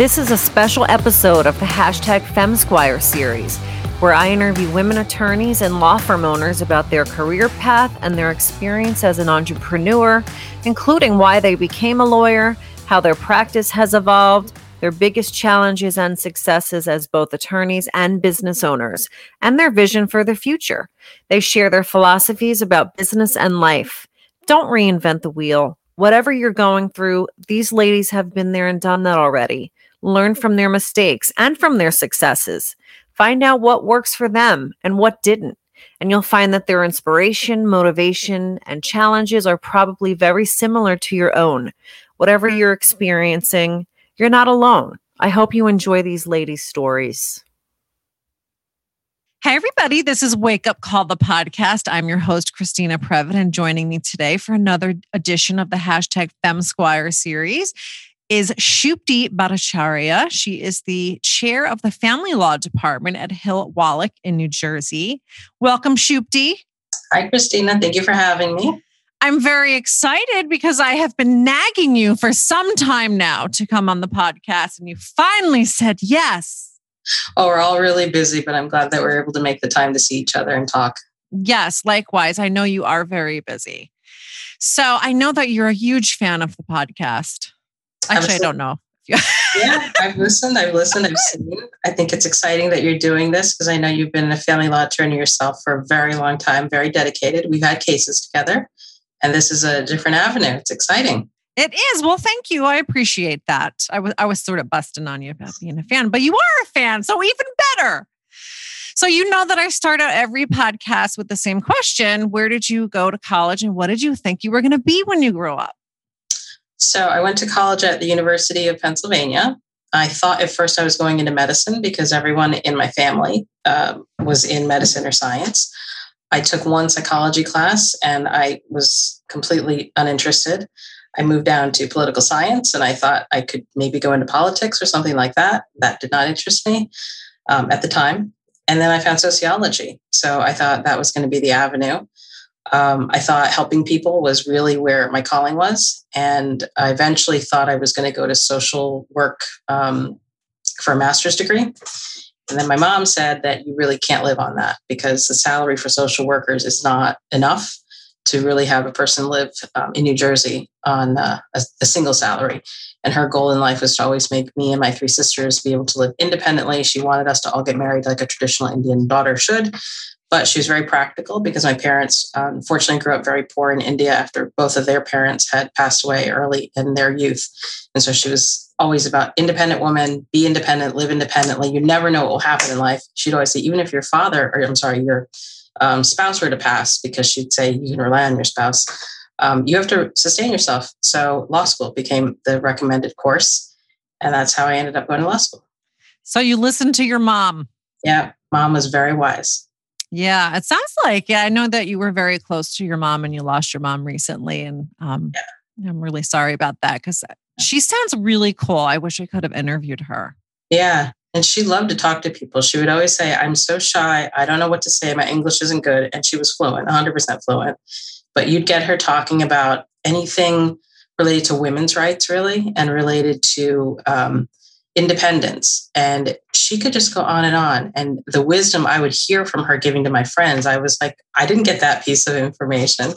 This is a special episode of the hashtag FemSquire series, where I interview women attorneys and law firm owners about their career path and their experience as an entrepreneur, including why they became a lawyer, how their practice has evolved, their biggest challenges and successes as both attorneys and business owners, and their vision for the future. They share their philosophies about business and life. Don't reinvent the wheel. Whatever you're going through, these ladies have been there and done that already learn from their mistakes and from their successes. Find out what works for them and what didn't. And you'll find that their inspiration, motivation, and challenges are probably very similar to your own. Whatever you're experiencing, you're not alone. I hope you enjoy these ladies' stories. Hey, everybody. This is Wake Up Call, the podcast. I'm your host, Christina Previte, and joining me today for another edition of the hashtag FemSquire series is Supti Bhattacharya. She is the chair of the family law department at Hill Wallack in New Jersey. Welcome, Supti. Hi, Christina. Thank you for having me. I'm very excited because I have been nagging you for some time now to come on the podcast, and you finally said yes. Oh, we're all really busy, but I'm glad that we're able to make the time to see each other and talk. Yes, likewise. I know you are very busy. So I know that you're a huge fan of the podcast. Actually, I don't know. yeah, I've listened. I've listened. I've seen. I think it's exciting that you're doing this because I know you've been a family law attorney yourself for a very long time, very dedicated. We've had cases together, and this is a different avenue. It's exciting. It is. Well, thank you. I appreciate that. I was I was sort of busting on you about being a fan, but you are a fan, so even better. So you know that I start out every podcast with the same question: Where did you go to college, and what did you think you were going to be when you grew up? So I went to college at the University of Pennsylvania. I thought at first I was going into medicine because everyone in my family uh, was in medicine or science. I took one psychology class and I was completely uninterested. I moved down to political science and I thought I could maybe go into politics or something like that. That did not interest me um, at the time. And then I found sociology. So I thought that was going to be the avenue. Um, I thought helping people was really where my calling was. And I eventually thought I was going to go to social work um, for a master's degree. And then my mom said that you really can't live on that because the salary for social workers is not enough to really have a person live um, in New Jersey on uh, a, a, single salary. And her goal in life was to always make me and my three sisters be able to live independently. She wanted us to all get married like a traditional Indian daughter should but she was very practical because my parents unfortunately um, grew up very poor in India after both of their parents had passed away early in their youth. And so she was always about independent woman, be independent, live independently. You never know what will happen in life. She'd always say, even if your father, or I'm sorry, your um, spouse were to pass, because she'd say you can rely on your spouse, um, you have to sustain yourself. So law school became the recommended course. And that's how I ended up going to law school. So you listened to your mom. Yeah, mom was very wise. Yeah, it sounds like. Yeah, I know that you were very close to your mom and you lost your mom recently. And um, yeah. I'm really sorry about that because she sounds really cool. I wish I could have interviewed her. Yeah. And she loved to talk to people. She would always say, I'm so shy. I don't know what to say. My English isn't good. And she was fluent, 100% fluent. But you'd get her talking about anything related to women's rights, really, and related to um, independence. And she could just go on and on. And the wisdom I would hear from her giving to my friends, I was like, I didn't get that piece of information.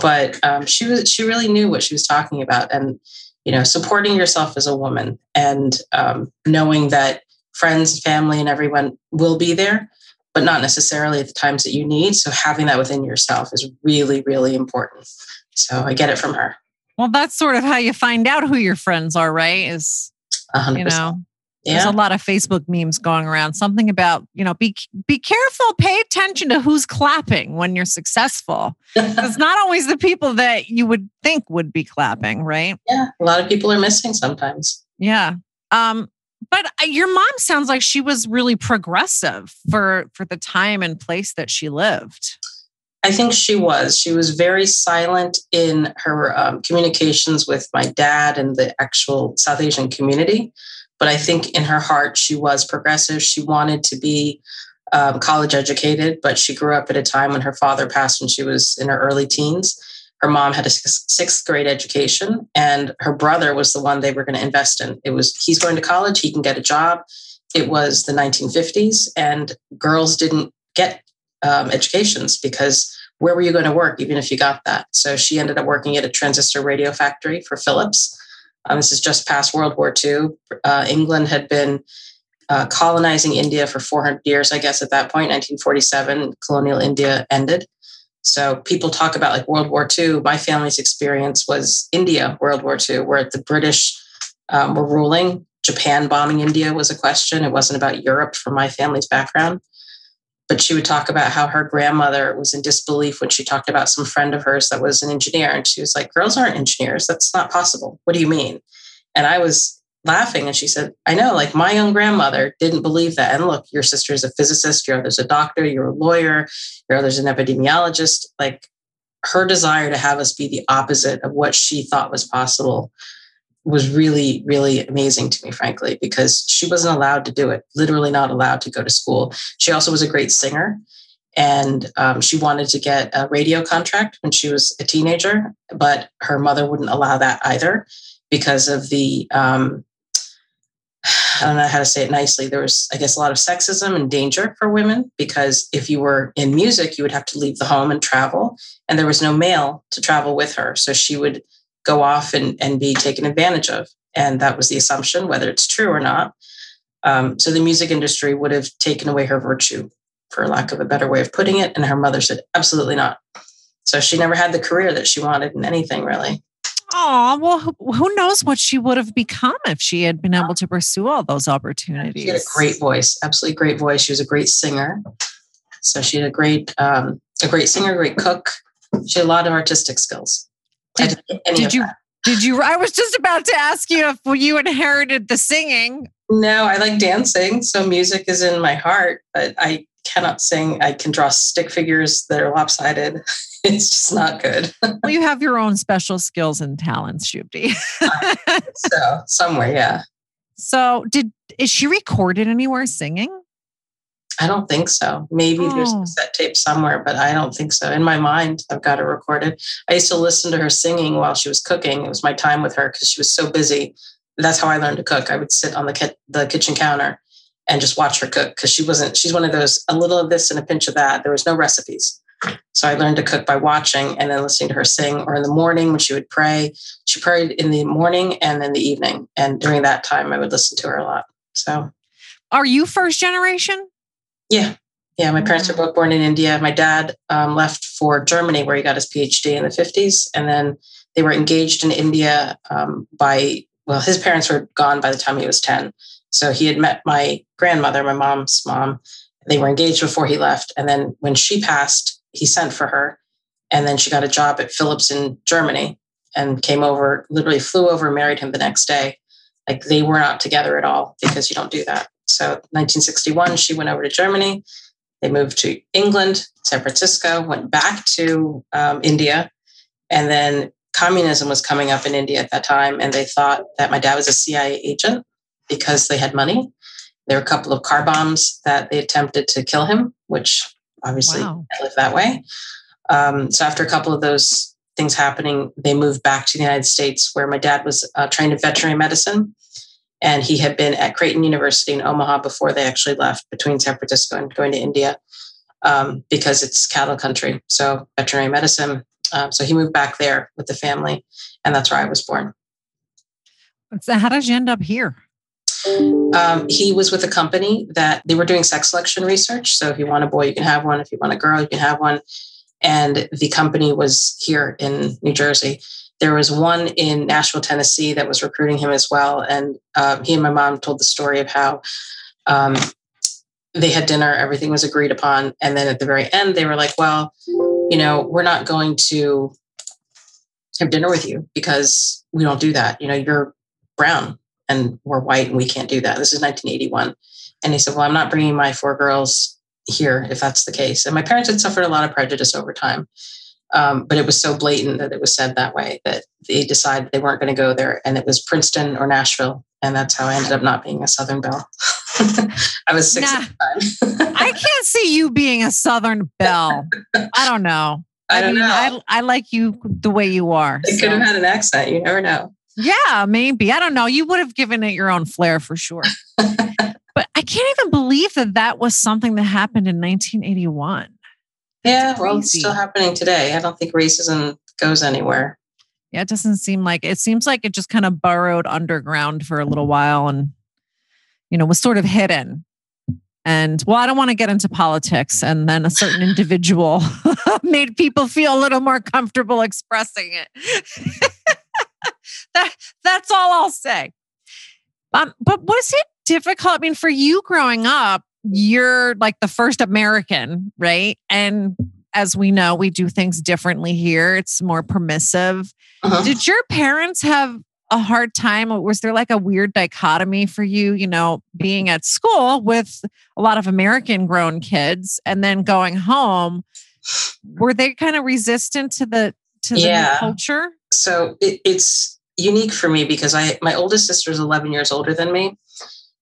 But um, she was she really knew what she was talking about. And, you know, supporting yourself as a woman and um, knowing that friends, family, and everyone will be there, but not necessarily at the times that you need. So having that within yourself is really, really important. So I get it from her. Well, that's sort of how you find out who your friends are, right? Is 100%. You know, There's a lot of Facebook memes going around. Something about, you know, be be careful, pay attention to who's clapping when you're successful. it's not always the people that you would think would be clapping, right? Yeah, a lot of people are missing sometimes. Yeah. Um, but uh, your mom sounds like she was really progressive for for the time and place that she lived. I think she was. She was very silent in her um, communications with my dad and the actual South Asian community. But I think in her heart, she was progressive. She wanted to be um, college educated, but she grew up at a time when her father passed when she was in her early teens. Her mom had a sixth grade education, and her brother was the one they were going to invest in. It was he's going to college, he can get a job. It was the 1950s, and girls didn't get um, educations because where were you going to work, even if you got that? So she ended up working at a transistor radio factory for Philips. Um, this is just past World War II. Uh, England had been uh, colonizing India for 400 years, I guess, at that point, 1947, colonial India ended. So people talk about like World War II. My family's experience was India, World War II, where the British um, were ruling. Japan bombing India was a question. It wasn't about Europe from my family's background. But she would talk about how her grandmother was in disbelief when she talked about some friend of hers that was an engineer. And she was like, Girls aren't engineers. That's not possible. What do you mean? And I was laughing and she said, I know, like my own grandmother didn't believe that. And look, your sister is a physicist, your other's a doctor, you're a lawyer, your other's an epidemiologist. Like her desire to have us be the opposite of what she thought was possible was really, really amazing to me, frankly, because she wasn't allowed to do it, literally not allowed to go to school. She also was a great singer. And um, she wanted to get a radio contract when she was a teenager, but her mother wouldn't allow that either because of the um, I don't know how to say it nicely. There was, I guess, a lot of sexism and danger for women because if you were in music, you would have to leave the home and travel, and there was no male to travel with her. So she would go off and, and be taken advantage of. And that was the assumption, whether it's true or not. Um, so the music industry would have taken away her virtue, for lack of a better way of putting it. And her mother said, absolutely not. So she never had the career that she wanted in anything, really. Oh, well, who knows what she would have become if she had been able to pursue all those opportunities. She had a great voice, absolutely great voice. She was a great singer. So she had a great, um, a great singer, great cook. She had a lot of artistic skills. Did, did you, that. did you, I was just about to ask you if you inherited the singing. No, I like dancing. So music is in my heart, but I cannot sing. I can draw stick figures that are lopsided. it's just not good. well, you have your own special skills and talents, Supti. so somewhere, yeah. So did is she recorded anywhere singing? I don't think so. Maybe oh. there's a set tape somewhere, but I don't think so. In my mind, I've got it recorded. I used to listen to her singing while she was cooking. It was my time with her because she was so busy. That's how I learned to cook. I would sit on the ki- the kitchen counter and just watch her cook because she wasn't. She's one of those a little of this and a pinch of that. There was no recipes. So I learned to cook by watching and then listening to her sing, or in the morning when she would pray. She prayed in the morning and in the evening. And during that time, I would listen to her a lot. So, are you first generation? Yeah. Yeah. My parents were both born in India. My dad um, left for Germany, where he got his PhD in the 50s. And then they were engaged in India um, by, well, his parents were gone by the time he was 10. So he had met my grandmother, my mom's mom. They were engaged before he left. And then when she passed, he sent for her. And then she got a job at Philips in Germany and came over, literally flew over, married him the next day. Like they were not together at all because you don't do that. So 1961, she went over to Germany. They moved to England, San Francisco, went back to um, India. And then communism was coming up in India at that time. And they thought that my dad was a CIA agent because they had money. There were a couple of car bombs that they attempted to kill him, which obviously wow. I live that way. Um, so after a couple of those things happening, they moved back to the United States, where my dad was uh, trained in veterinary medicine, and he had been at Creighton University in Omaha before they actually left between San Francisco and going to India, um, because it's cattle country. So veterinary medicine. Um, so he moved back there with the family, and that's where I was born. So how did you end up here? Um, he was with a company that they were doing sex selection research. So if you want a boy, you can have one. If you want a girl, you can have one. And the company was here in New Jersey. There was one in Nashville, Tennessee that was recruiting him as well. And uh, he and my mom told the story of how um, they had dinner, everything was agreed upon. And then at the very end, they were like, well, you know, we're not going to have dinner with you because we don't do that. You know, you're brown and we're white and we can't do that. This is 1981. And he said, well, I'm not bringing my four girls here if that's the case. And my parents had suffered a lot of prejudice over time. Um, but it was so blatant that it was said that way that they decided they weren't going to go there. And it was Princeton or Nashville. And that's how I ended up not being a Southern Belle. I was six nah, I can't see you being a Southern Belle. I don't know. I, I don't mean, know. I, I like you the way you are. You so. could have had an accent. You never know. Yeah, maybe. I don't know. You would have given it your own flair for sure. but I can't even believe that that was something that happened in 1981. Yeah, well, it's still happening today. I don't think racism goes anywhere. Yeah, it doesn't seem like it seems like it just kind of burrowed underground for a little while and you know was sort of hidden. And well, I don't want to get into politics. And then a certain individual made people feel a little more comfortable expressing it. that, that's all I'll say. Um, but was it difficult? I mean, for you growing up, you're like the first American, right? And as we know, we do things differently here. It's more permissive. Uh-huh. Did your parents have a hard time? Was there like a weird dichotomy for you, you know, being at school with a lot of American grown kids and then going home? Were they kind of resistant to the to the yeah. culture? So it, it's unique for me because I my oldest sister is 11 years older than me.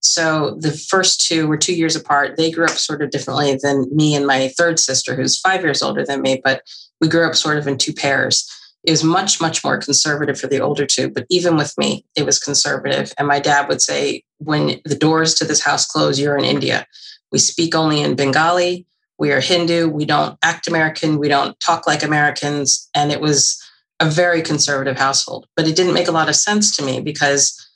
So the first two were two years apart. They grew up sort of differently than me and my third sister, who's five years older than me, but we grew up sort of in two pairs. It was much, much more conservative for the older two, but even with me, it was conservative. And my dad would say, when the doors to this house close, you're in India. We speak only in Bengali. We are Hindu. We don't act American. We don't talk like Americans. And it was a very conservative household. But it didn't make a lot of sense to me because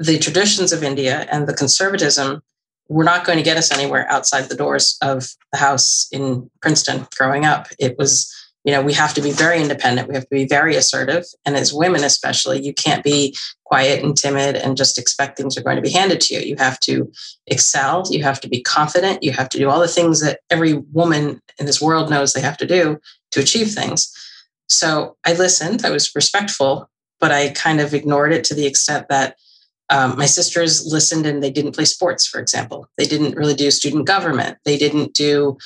the traditions of India and the conservatism were not going to get us anywhere outside the doors of the house in Princeton growing up. It was, you know, we have to be very independent. We have to be very assertive. And as women, especially, you can't be quiet and timid and just expect things are going to be handed to you. You have to excel. You have to be confident. You have to do all the things that every woman in this world knows they have to do to achieve things. So I listened, I was respectful, but I kind of ignored it to the extent that um, my sisters listened and they didn't play sports, for example. They didn't really do student government. They didn't do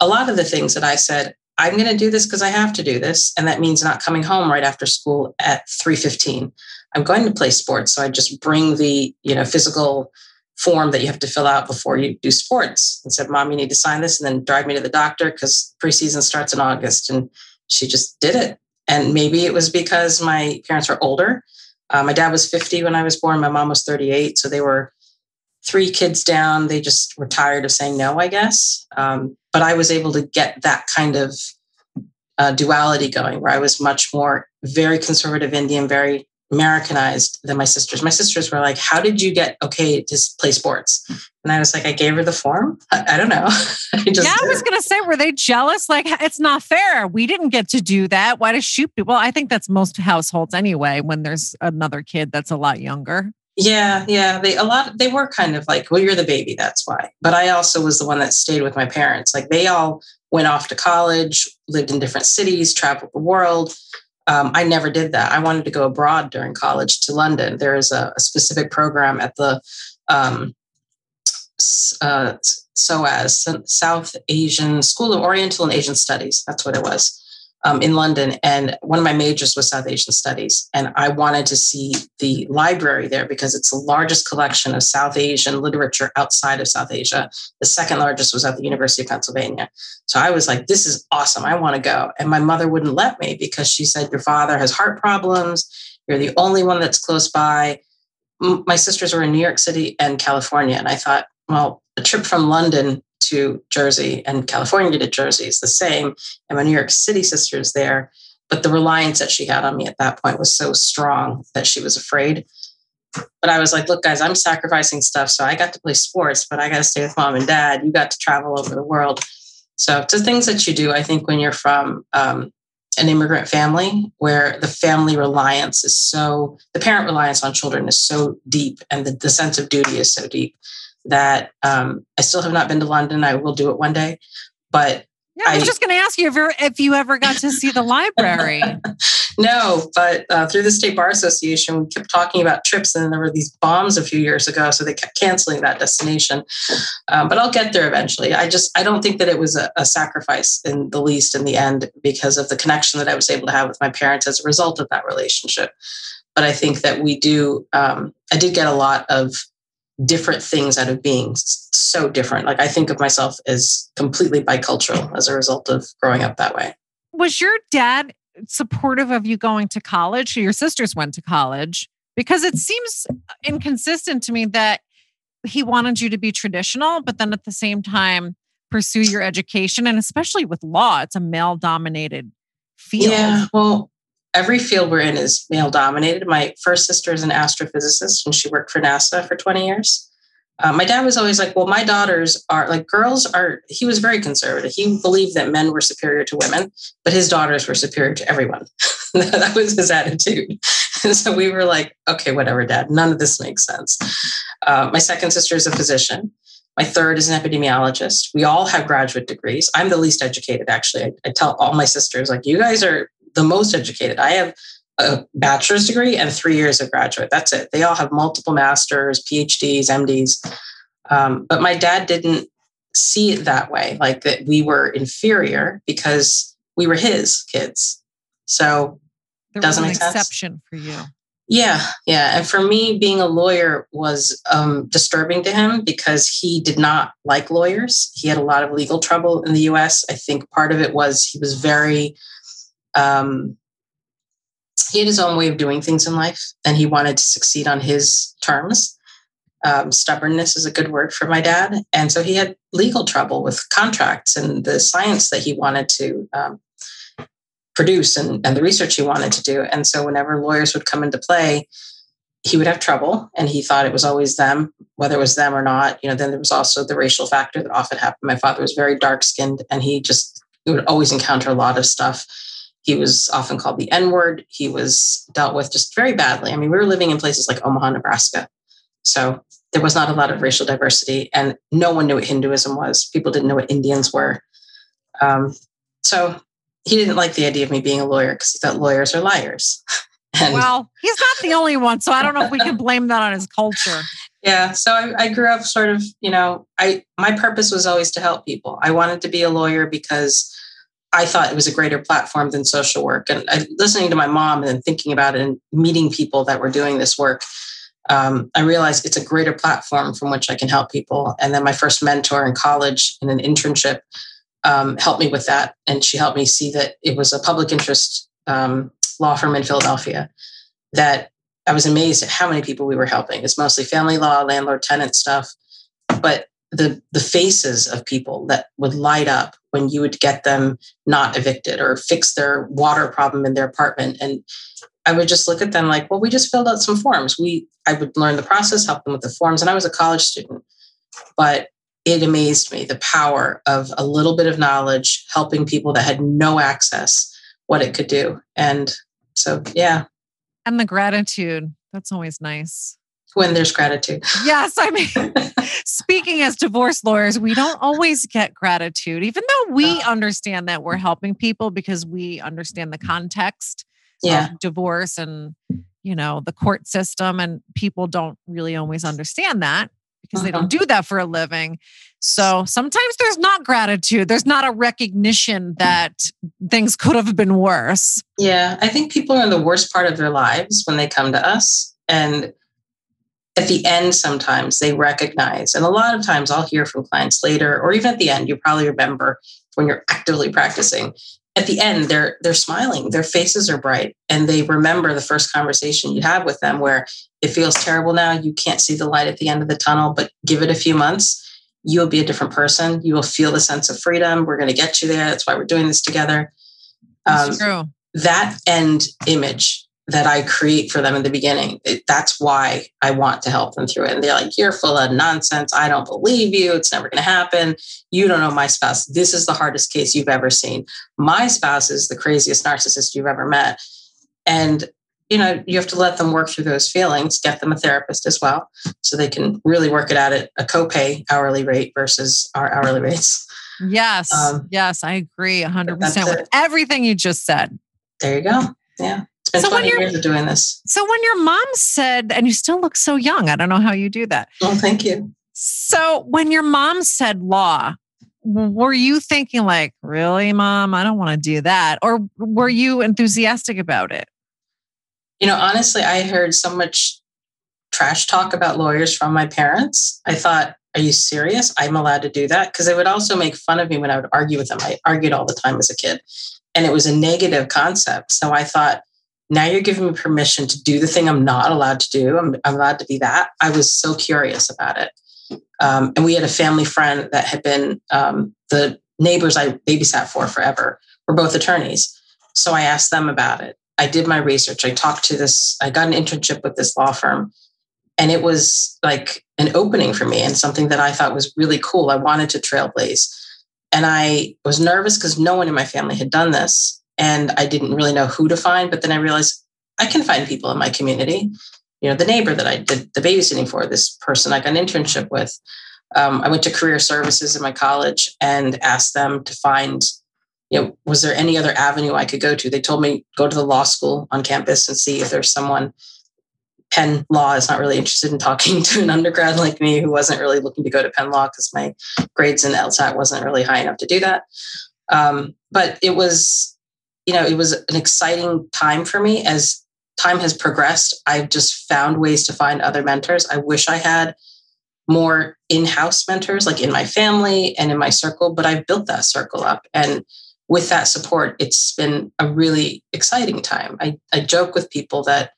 a lot of the things that I said, I'm going to do this because I have to do this. And that means not coming home right after school at 3.15. I'm going to play sports. So I just bring the, you know, physical form that you have to fill out before you do sports and said, mom, you need to sign this and then drive me to the doctor because preseason starts in August. And she just did it. And maybe it was because my parents were older uh, my dad was 50 when I was born. My mom was 38. So they were three kids down. They just were tired of saying no, I guess. Um, but I was able to get that kind of uh, duality going where I was much more very conservative Indian, very Americanized than my sisters. My sisters were like, How did you get okay to play sports? And I was like, I gave her the form. I, I don't know. I yeah, I was going to say, were they jealous? Like, it's not fair. We didn't get to do that. Why does shoot? Well, I think that's most households anyway, when there's another kid that's a lot younger. Yeah, yeah. They a lot they were kind of like, well, you're the baby, that's why. But I also was the one that stayed with my parents. Like they all went off to college, lived in different cities, traveled the world um, I never did that. I wanted to go abroad during college to London. There is a, a specific program at the um, uh, SOAS, South Asian School of Oriental and Asian Studies. That's what it was um, in London. And one of my majors was South Asian Studies. And I wanted to see the library there because it's the largest collection of South Asian literature outside of South Asia. The second largest was at the University of Pennsylvania. So I was like, this is awesome. I want to go. And my mother wouldn't let me because she said, Your father has heart problems. You're the only one that's close by. My sisters were in New York City and California. And I thought, well, a trip from London to Jersey and California to Jersey is the same. And my New York City sister is there. But the reliance that she had on me at that point was so strong that she was afraid. But I was like, look, guys, I'm sacrificing stuff. So I got to play sports, but I got to stay with mom and dad. You got to travel over the world. So the things that you do, I think, when you're from um, an immigrant family where the family reliance is so the parent reliance on children is so deep and the, the sense of duty is so deep that um, i still have not been to london i will do it one day but yeah, I was I, just going to ask you if, if you ever got to see the library. no, but uh, through the State Bar Association, we kept talking about trips, and there were these bombs a few years ago, so they kept canceling that destination. Um, but I'll get there eventually. I just I don't think that it was a, a, sacrifice in the least in the end because of the connection that I was able to have with my parents as a result of that relationship. But I think that we do. Um, I did get a lot of different things out of being so different. Like I think of myself as completely bicultural as a result of growing up that way. Was your dad supportive of you going to college? Your sisters went to college because it seems inconsistent to me that he wanted you to be traditional, but then at the same time pursue your education. And especially with law, it's a male dominated field. Yeah. Well, every field we're in is male dominated. My first sister is an astrophysicist and she worked for NASA for 20 years. Uh, my dad was always like, well, my daughters are like girls are, he was very conservative. He believed that men were superior to women, but his daughters were superior to everyone. that was his attitude. And so we were like, okay, whatever, dad, none of this makes sense. Uh, my second sister is a physician. My third is an epidemiologist. We all have graduate degrees. I'm the least educated, actually. I, I tell all my sisters, like, you guys are the most educated. I have a bachelor's degree and three years of graduate. That's it. They all have multiple masters, PhDs, MDs. Um, but my dad didn't see it that way, like that we were inferior because we were his kids. So there doesn't was an make exception for you. Yeah, yeah. And for me, being a lawyer was um, disturbing to him because he did not like lawyers. He had a lot of legal trouble in the US. I think part of it was he was very um, he had his own way of doing things in life and he wanted to succeed on his terms. Um, stubbornness is a good word for my dad. And so he had legal trouble with contracts and the science that he wanted to um, produce and, and the research he wanted to do. And so whenever lawyers would come into play, he would have trouble and he thought it was always them, whether it was them or not. You know, then there was also the racial factor that often happened. My father was very dark skinned and he just would always encounter a lot of stuff he was often called the N word. He was dealt with just very badly. I mean, we were living in places like Omaha, Nebraska. So there was not a lot of racial diversity, and no one knew what Hinduism was. People didn't know what Indians were. Um, so he didn't like the idea of me being a lawyer because he thought lawyers are liars. and, well, he's not the only one. So I don't know if we can blame that on his culture. Yeah. So I, I grew up sort of, you know, I my purpose was always to help people. I wanted to be a lawyer because I thought it was a greater platform than social work. And I, listening to my mom and thinking about it and meeting people that were doing this work, um, I realized it's a greater platform from which I can help people. And then my first mentor in college in an internship um, helped me with that. And she helped me see that it was a public interest um, law firm in Philadelphia that I was amazed at how many people we were helping. It's mostly family law, landlord tenant stuff. But the the faces of people that would light up when you would get them not evicted or fix their water problem in their apartment. And i would just look at them like well we just filled out some forms. We i would learn the process help them with the forms. And i was a college student but it amazed me the power of a little bit of knowledge helping people that had no access what it could do. And so yeah. And the gratitude that's always nice when there's gratitude. Yes. I mean, speaking as divorce lawyers, we don't always get gratitude, even though we understand that we're helping people because we understand the context yeah. of divorce and, you know, the court system. And people don't really always understand that because uh-huh. they don't uh-huh. do that for a living. So sometimes there's not gratitude. There's not a recognition that things could have been worse. Yeah. I think people are in the worst part of their lives when they come to us. And at the end sometimes they recognize and a lot of times i'll hear from clients later or even at the end you probably remember when you're actively practicing at the end they're they're smiling their faces are bright and they remember the first conversation you have with them where it feels terrible now you can't see the light at the end of the tunnel but give it a few months you'll be a different person you will feel the sense of freedom we're going to get you there that's why we're doing this together um, true. that end image that I create for them in the beginning. It, that's why I want to help them through it. And they're like, You're full of nonsense. I don't believe you. It's never going to happen. You don't know my spouse. This is the hardest case you've ever seen. My spouse is the craziest narcissist you've ever met. And you know, you have to let them work through those feelings, get them a therapist as well, so they can really work it out at a copay hourly rate versus our hourly rates. Yes. Um, yes, I agree 100% with everything you just said. There you go. Yeah. It's so 20 years of doing this. So when your mom said, and you still look so young, I don't know how you do that. Well, thank you. So when your mom said law, were you thinking like, really, mom, I don't want to do that? Or were you enthusiastic about it? You know, honestly, I heard so much trash talk about lawyers from my parents. I thought, are you serious? I'm allowed to do that? Because they would also make fun of me when I would argue with them. I argued all the time as a kid, and it was a negative concept. So I thought, now you're giving me permission to do the thing I'm not allowed to do. I'm, I'm allowed to be that. I was so curious about it. Um, and we had a family friend that had been um, the neighbors I babysat for forever were both attorneys. So I asked them about it. I did my research. I talked to this, I got an internship with this law firm. And it was like an opening for me and something that I thought was really cool. I wanted to trailblaze. And I was nervous because no one in my family had done this. And I didn't really know who to find. But then I realized I can find people in my community. You know, the neighbor that I did the babysitting for, this person I got an internship with. Um, I went to career services in my college and asked them to find you know, was there any other avenue I could go to? They told me go to the law school on campus and see if there's someone. Penn Law is not really interested in talking to an undergrad like me who wasn't really looking to go to Penn Law because my grades in LSAT wasn't really high enough to do that. Um, but it was, you know, it was an exciting time for me as time has progressed. I've just found ways to find other mentors. I wish I had more in-house mentors like in my family and in my circle but i've built that circle up and with that support, it's been a really exciting time. I, I joke with people that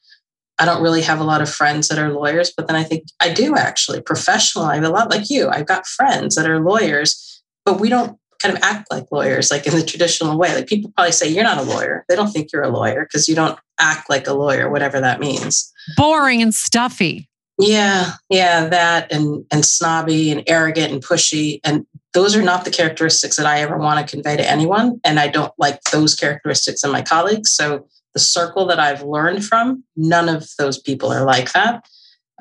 I don't really have a lot of friends that are lawyers, but then I think I do actually. Professional, I have a lot like you. I've got friends that are lawyers, but we don't kind of act like lawyers, like in the traditional way. Like people probably say, You're not a lawyer. They don't think you're a lawyer because you don't act like a lawyer, whatever that means. Boring and stuffy. Yeah, yeah, that and and snobby and arrogant and pushy. And those are not the characteristics that I ever want to convey to anyone. And I don't like those characteristics in my colleagues. So the circle that I've learned from, none of those people are like that.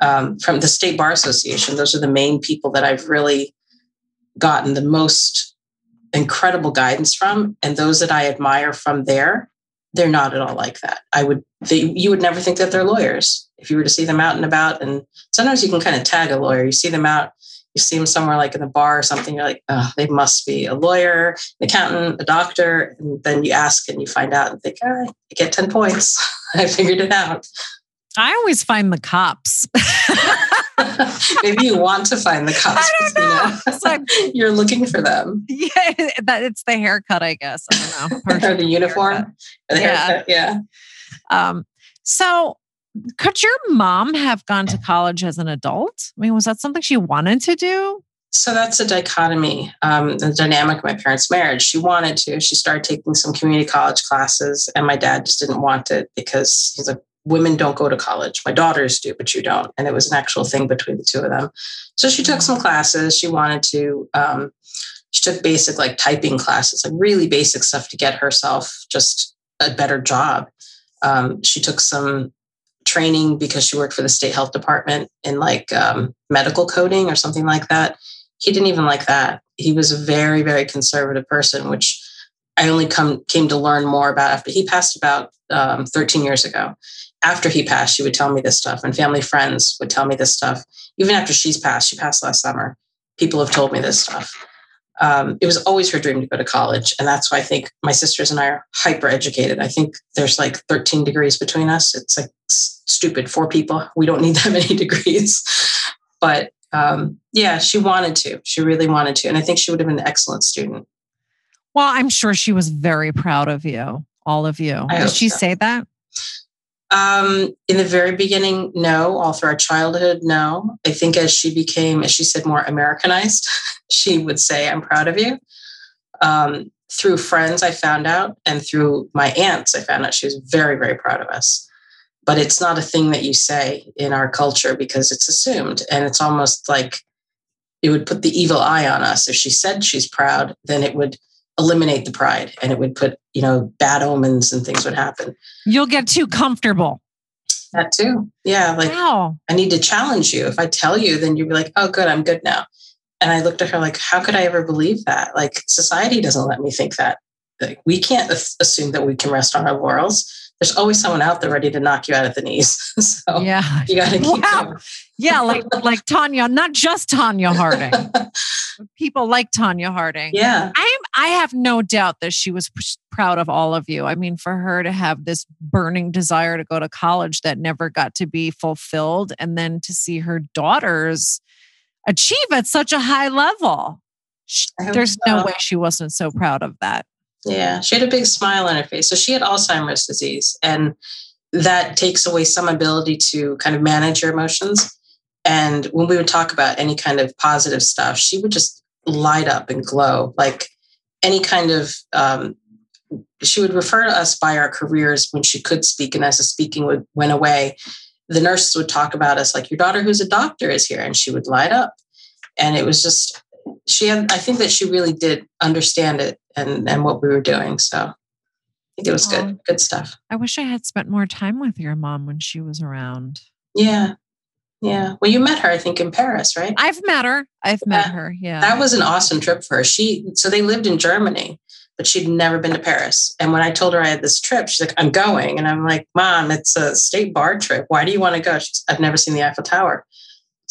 Um, from the State Bar Association, those are the main people that I've really gotten the most incredible guidance from. And those that I admire from there, they're not at all like that. I would, they, you would never think that they're lawyers if you were to see them out and about. And sometimes you can kind of tag a lawyer. You see them out you see them somewhere like in the bar or something, you're like, oh, they must be a lawyer, an accountant, a doctor. And then you ask and you find out and think, right, I get 10 points. I figured it out. I always find the cops. Maybe you want to find the cops. I don't know. You know like, you're looking for them. Yeah, that it's the haircut, I guess. I don't know. or the uniform. Or the yeah. Haircut, yeah. Um, so could your mom have gone to college as an adult? I mean, was that something she wanted to do? So that's a dichotomy, um, the dynamic of my parents' marriage. She wanted to. She started taking some community college classes, and my dad just didn't want it because he's like, women don't go to college. My daughters do, but you don't. And it was an actual thing between the two of them. So she took some classes. She wanted to. Um, she took basic like typing classes, like really basic stuff to get herself just a better job. Um, she took some training because she worked for the state health department in like um, medical coding or something like that. He didn't even like that. He was a very, very conservative person, which I only come came to learn more about after he passed about um, 13 years ago. After he passed, she would tell me this stuff, and family friends would tell me this stuff. Even after she's passed, she passed last summer. People have told me this stuff um, it was always her dream to go to college. And that's why I think my sisters and I are hyper educated. I think there's like 13 degrees between us. It's like stupid. Four people. We don't need that many degrees. But um, yeah, she wanted to. She really wanted to. And I think she would have been an excellent student. Well, I'm sure she was very proud of you, all of you. I Did she so. say that? Um, in the very beginning, no. All through our childhood, no. I think as she became, as she said, more Americanized, she would say, I'm proud of you. Um, through friends, I found out, and through my aunts, I found out she was very, very proud of us. but it's not a thing that you say in our culture because it's assumed. And it's almost like it would put the evil eye on us. If she said she's proud, then it would eliminate the pride and it would put, you know, bad omens and things would happen. You'll get too comfortable. That too. Yeah. Like, wow. I need to challenge you. If I tell you, then you'd be like, oh, good, I'm good now. And I looked at her like, how could I ever believe that? Like, society doesn't let me think that. Like, we can't assume that we can rest on our laurels. There's always someone out there ready to knock you out at the knees. so yeah, you got to keep wow. Going. Yeah, like like Tonya, not just Tonya Harding. People like Tonya Harding. Yeah, I am. I have no doubt that she was proud of all of you. I mean, for her to have this burning desire to go to college that never got to be fulfilled, and then to see her daughters achieve at such a high level. There's so. no way she wasn't so proud of that. Yeah, she had a big smile on her face. So she had Alzheimer's disease, and that takes away some ability to kind of manage your emotions. And when we would talk about any kind of positive stuff, she would just light up and glow like any kind of. Um, she would refer to us by our careers when she could speak, and as the speaking would went away, the nurses would talk about us like your daughter who's a doctor is here and she would light up and it was just she had i think that she really did understand it and and what we were doing so i think it was good good stuff i wish i had spent more time with your mom when she was around yeah yeah well you met her i think in paris right i've met her i've yeah. met her yeah that was an awesome trip for her she so they lived in germany but she'd never been to Paris. And when I told her I had this trip, she's like, I'm going. And I'm like, Mom, it's a state bar trip. Why do you want to go? She's, I've never seen the Eiffel Tower.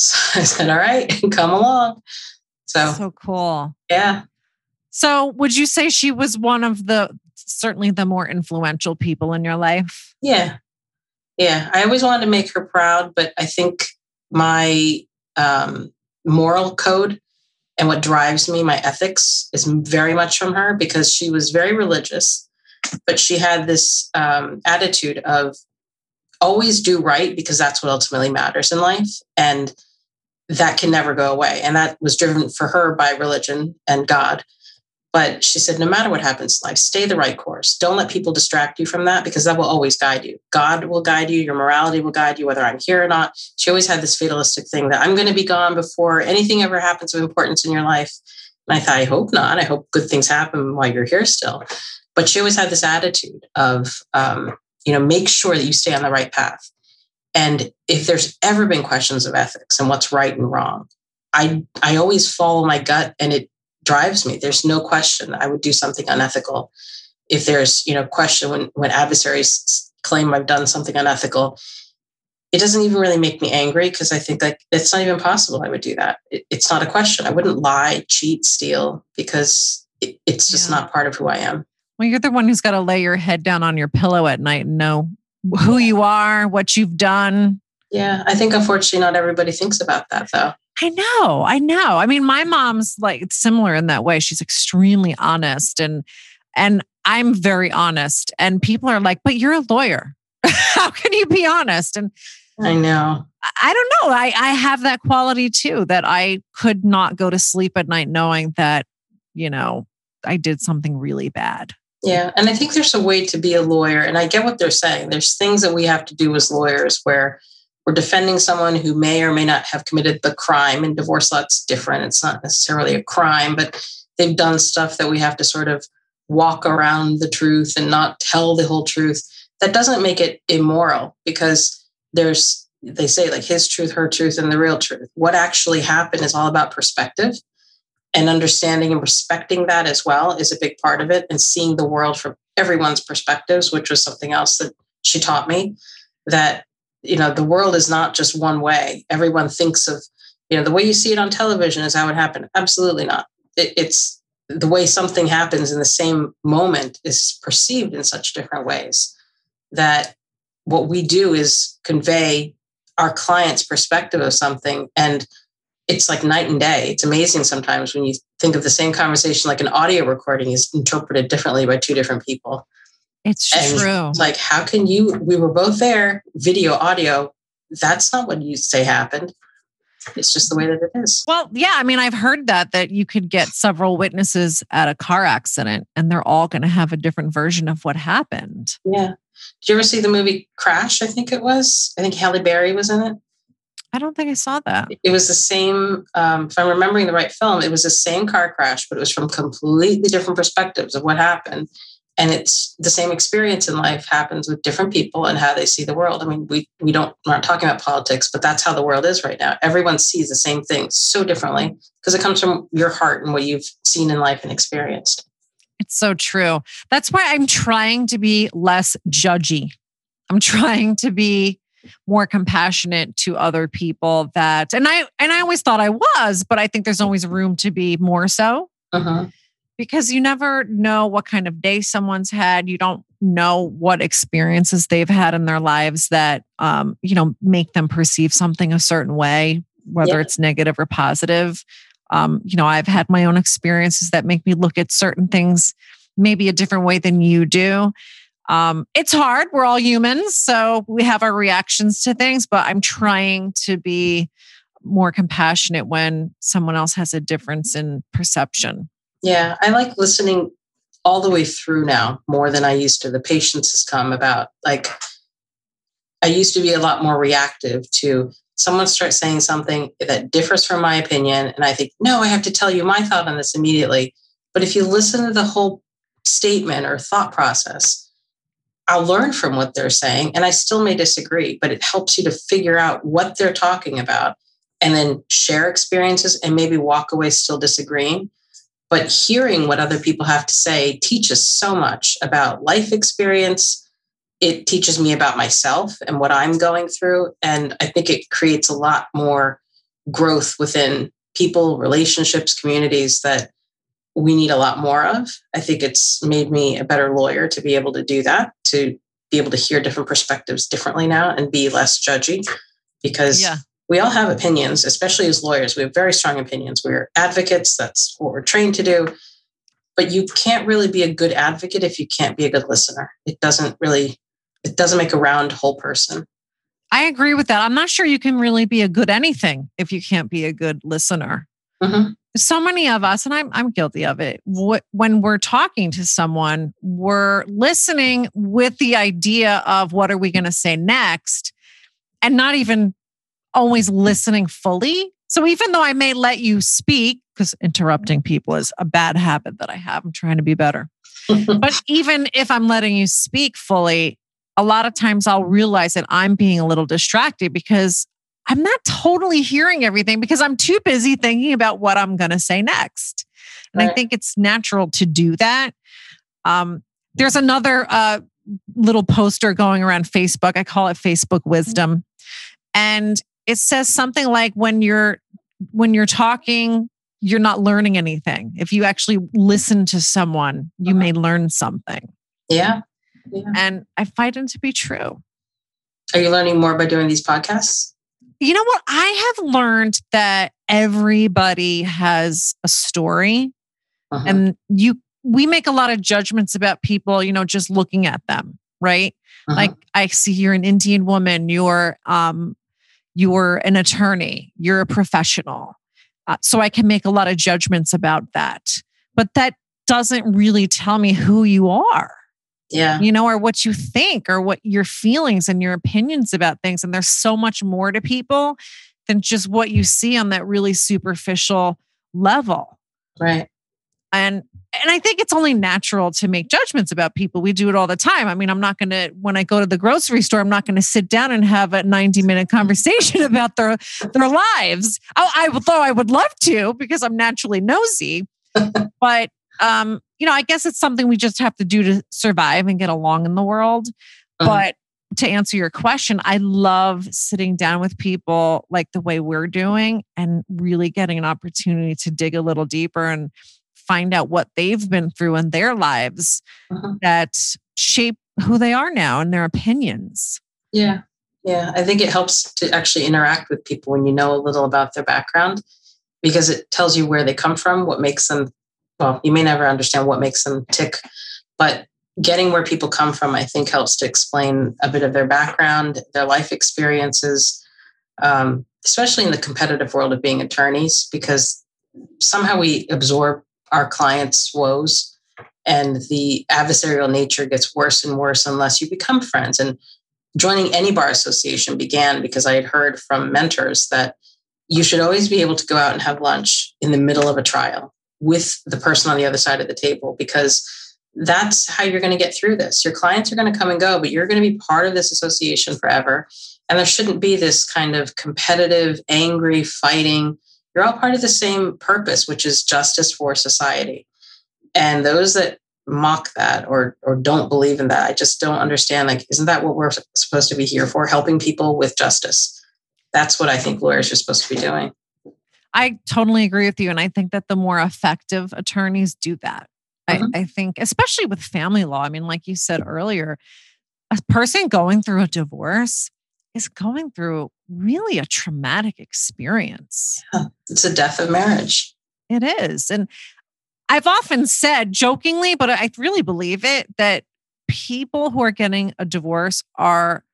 So I said, All right, come along. So, so cool. Yeah. So would you say she was one of the certainly the more influential people in your life? Yeah. Yeah. I always wanted to make her proud, but I think my um, moral code and what drives me, my ethics, is very much from her because she was very religious, but she had this um, attitude of always do right because that's what ultimately matters in life. And that can never go away. And that was driven for her by religion and God. But she said, no matter what happens in life, stay the right course. Don't let people distract you from that because that will always guide you. God will guide you, your morality will guide you, whether I'm here or not. She always had this fatalistic thing that I'm going to be gone before anything ever happens of importance in your life. And I thought, I hope not. I hope good things happen while you're here still. But she always had this attitude of, um, you know, make sure that you stay on the right path. And if there's ever been questions of ethics and what's right and wrong, I I always follow my gut and it drives me. There's no question I would do something unethical. If there's, you know, question when, when adversaries claim I've done something unethical, it doesn't even really make me angry because I think like it's not even possible I would do that. It, it's not a question. I wouldn't lie, cheat, steal because it, it's just yeah. not part of who I am. Well, you're the one who's got to lay your head down on your pillow at night and know who you are, what you've done. Yeah, I think unfortunately not everybody thinks about that though. I know. I know. I mean, my mom's like similar in that way. She's extremely honest and and I'm very honest. And people are like, "But you're a lawyer. How can you be honest?" And I know. I don't know. I I have that quality too that I could not go to sleep at night knowing that, you know, I did something really bad. Yeah, and I think there's a way to be a lawyer and I get what they're saying. There's things that we have to do as lawyers where we're defending someone who may or may not have committed the crime. And divorce law, different. It's not necessarily a crime, but they've done stuff that we have to sort of walk around the truth and not tell the whole truth. That doesn't make it immoral because there's, they say, like his truth, her truth, and the real truth. What actually happened is all about perspective. And understanding and respecting that as well is a big part of it, and seeing the world from everyone's perspectives, which was something else that she taught me. That you know the world is not just one way everyone thinks of you know the way you see it on television is how it happened absolutely not it, it's the way something happens in the same moment is perceived in such different ways that what we do is convey our client's perspective of something and it's like night and day it's amazing sometimes when you think of the same conversation like an audio recording is interpreted differently by two different people it's and true. Like, how can you? We were both there, video, audio. That's not what you say happened. It's just the way that it is. Well, yeah. I mean, I've heard that that you could get several witnesses at a car accident, and they're all going to have a different version of what happened. Yeah. Did you ever see the movie Crash? I think it was. I think Halle Berry was in it. I don't think I saw that. It was the same, um, if I'm remembering the right film, it was the same car crash, but it was from completely different perspectives of what happened. And it's the same experience in life happens with different people and how they see the world. I mean, we we don't we're not talking about politics, but that's how the world is right now. Everyone sees the same thing so differently because it comes from your heart and what you've seen in life and experienced. It's so true. That's why I'm trying to be less judgy. I'm trying to be more compassionate to other people that and I and I always thought I was, but I think there's always room to be more so. Uh-huh. Because you never know what kind of day someone's had. You don't know what experiences they've had in their lives that um, you know, make them perceive something a certain way, whether Yeah. it's negative or positive. Um, you know, I've had my own experiences that make me look at certain things maybe a different way than you do. Um, it's hard. We're all humans, so we have our reactions to things, but I'm trying to be more compassionate when someone else has a difference in perception. Yeah, I like listening all the way through now more than I used to. The patience has come about. Like, I used to be a lot more reactive to someone start saying something that differs from my opinion. And I think, no, I have to tell you my thought on this immediately. But if you listen to the whole statement or thought process, I'll learn from what they're saying. And I still may disagree, but it helps you to figure out what they're talking about and then share experiences and maybe walk away still disagreeing but hearing what other people have to say teaches so much about life experience it teaches me about myself and what i'm going through and i think it creates a lot more growth within people relationships communities that we need a lot more of i think it's made me a better lawyer to be able to do that to be able to hear different perspectives differently now and be less judgy because Yeah. we all have opinions, especially as lawyers. We have very strong opinions. We're advocates. That's what we're trained to do. But you can't really be a good advocate if you can't be a good listener. It doesn't really, it doesn't make a round whole person. I agree with that. I'm not sure you can really be a good anything if you can't be a good listener. Mhm. So many of us and I'm I'm guilty of it. wh- When we're talking to someone, we're listening with the idea of what are we going to say next and not even always listening fully. So even though I may let you speak because interrupting people is a bad habit that I have. I'm trying to be better. But even if I'm letting you speak fully, a lot of times I'll realize that I'm being a little distracted because I'm not totally hearing everything because I'm too busy thinking about what I'm going to say next. And I think it's natural to do that. Um, there's another uh, little poster going around Facebook. I call it Facebook wisdom. And it says something like when you're when you're talking, you're not learning anything. If you actually listen to someone, you Uh-huh. may learn something. yeah. Yeah. And I find it to be true. Are you learning more by doing these podcasts? You know what? I have learned that everybody has a story Uh-huh. and you we make a lot of judgments about people, you know, just looking at them, right? Uh-huh. Like I see you're an Indian woman, you're um you're an attorney, you're a professional. Uh, so I can make a lot of judgments about that. But that doesn't really tell me who you are yeah. you know, or what you think or what your feelings and your opinions about things. And there's so much more to people than just what you see on that really superficial level. Right. And and I think it's only natural to make judgments about people. We do it all the time. I mean, I'm not going to when I go to the grocery store, I'm not going to sit down and have a 90 minute conversation about their their lives. Oh, I though I would love to because I'm naturally nosy. but um, you know, I guess it's something we just have to do to survive and get along in the world. Uh-huh. But to answer your question, I love sitting down with people like the way we're doing and really getting an opportunity to dig a little deeper and find out what they've been through in their lives Uh-huh. that shape who they are now and their opinions. Yeah. Yeah. I think it helps to actually interact with people when you know a little about their background because it tells you where they come from, what makes them, well, you may never understand what makes them tick, but getting where people come from, I think helps to explain a bit of their background, their life experiences, um, especially in the competitive world of being attorneys, because somehow we absorb our clients' woes and the adversarial nature gets worse and worse unless you become friends. And joining any bar association began because I had heard from mentors that you should always be able to go out and have lunch in the middle of a trial with the person on the other side of the table because that's how you're going to get through this. Your clients are going to come and go, but you're going to be part of this association forever. And there shouldn't be this kind of competitive, angry fighting. You're all part of the same purpose, which is justice for society. And those that mock that or or don't believe in that, I just don't understand. Like, isn't that what we're supposed to be here for? Helping people with justice. That's what I think lawyers are supposed to be doing. I totally agree with you. And I think that the more effective attorneys do that. Mm-hmm. I, I think, especially with family law, I mean, like you said earlier, a person going through a divorce is going through really a traumatic experience. Yeah, it's a death of marriage. It is. And I've often said jokingly, but I really believe it, that people who are getting a divorce are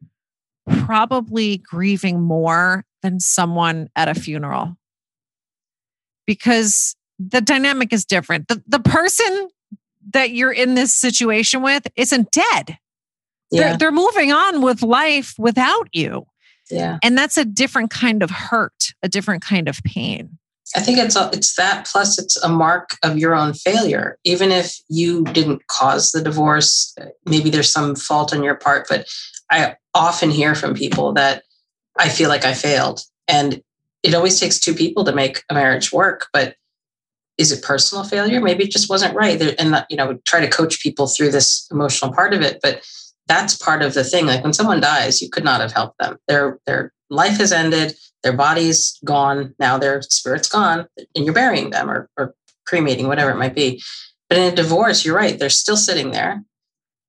probably grieving more than someone at a funeral because the dynamic is different. The, the person that you're in this situation with isn't dead. Yeah. They're, they're moving on with life without you. Yeah. And that's a different kind of hurt, a different kind of pain. I think it's a, it's that plus it's a mark of your own failure. Even if you didn't cause the divorce, maybe there's some fault on your part, but I often hear from people that I feel like I failed. And it always takes two people to make a marriage work, but is it personal failure? Maybe it just wasn't right. And you know, try to coach people through this emotional part of it, but that's part of the thing. Like when someone dies, you could not have helped them. Their their life has ended, their body's gone, now their spirit's gone, and you're burying them or, or cremating, whatever it might be. But in a divorce, you're right, they're still sitting there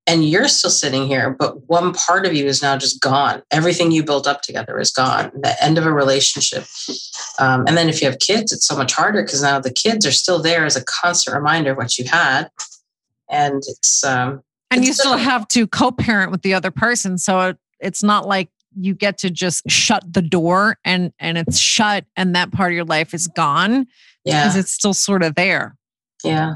and you're still sitting here, but one part of you is now just gone. Everything you built up together is gone. The end of a relationship. Um, and then if you have kids, it's so much harder because now the kids are still there as a constant reminder of what you had. And it's um, and it's you still have to co-parent with the other person, so it, it's not like you get to just shut the door and and it's shut and that part of your life is gone yeah. because it's still sort of there. Yeah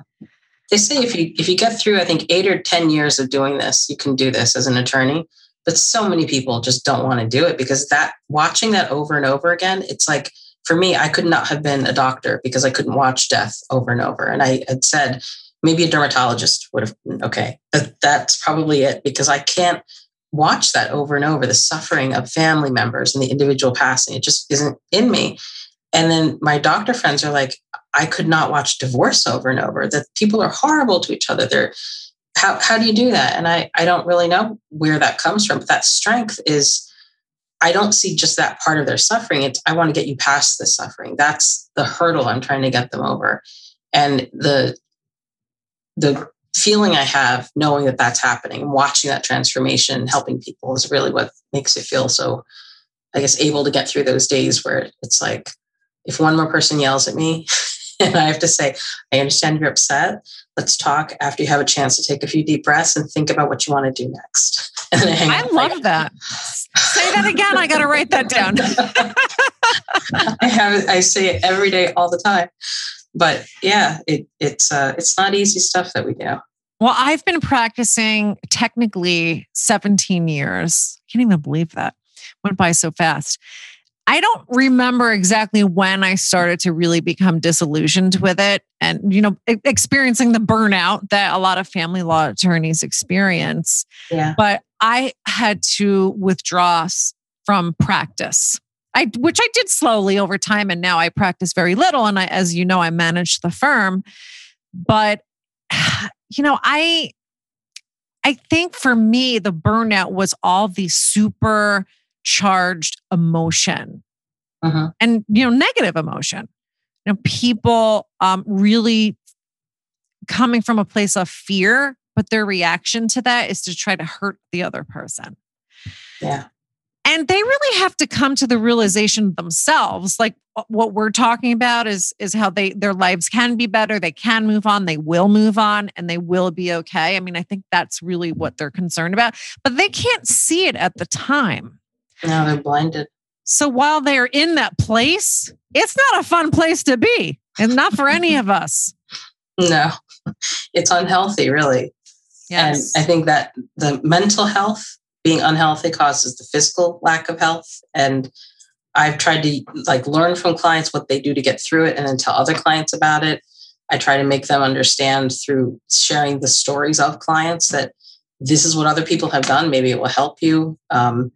they say if you if you get through i think eight or ten years of doing this you can do this as an attorney. But so many people just don't want to do it because that watching that over and over again it's like for me i could not have been a doctor because i couldn't watch death over and over. And i had said maybe a dermatologist would have mm, okay. But that's probably it because i can't watch that over and over the suffering of family members and the individual passing. It just isn't in me. And then my doctor friends are like, I could not watch divorce over and over, that people are horrible to each other. They're how how do you do that? And I I don't really know where that comes from. But that strength is I don't see just that part of their suffering. It's I want to get you past the suffering. That's the hurdle I'm trying to get them over. And the the feeling I have knowing that that's happening, watching that transformation, helping people is really what makes it feel so, I guess, able to get through those days where it's like, if one more person yells at me and I have to say, I understand you're upset. Let's talk after you have a chance to take a few deep breaths and think about what you want to do next. I love that. say that again. I got to write that down. I have. I say it every day, all the time. But yeah, it, it's uh, it's not easy stuff that we do. Well, I've been practicing technically 17 years. I can't even believe that went by so fast. I don't remember exactly when I started to really become disillusioned with it and, you know, experiencing the burnout that a lot of family law attorneys experience. Yeah. But I had to withdraw from practice. I, which I did slowly over time, and now I practice very little. And I, as you know, I manage the firm. But you know, I, I think for me, the burnout was all the super charged emotion. Uh-huh. and you know negative emotion. You know people um, really coming from a place of fear but their reaction to that is to try to hurt the other person. Yeah. And they really have to come to the realization themselves like what we're talking about is is how they their lives can be better they can move on they will move on and they will be okay. I mean i think that's really what they're concerned about but they can't see it at the time no, they're blinded. So while they're in that place, it's not a fun place to be and not for any of us. No. it's unhealthy, really. Yes. And I think that the mental health being unhealthy causes the physical lack of health. And I've tried to like learn from clients what they do to get through it and then tell other clients about it. I try to make them understand through sharing the stories of clients that this is what other people have done. Maybe it will help you. Um,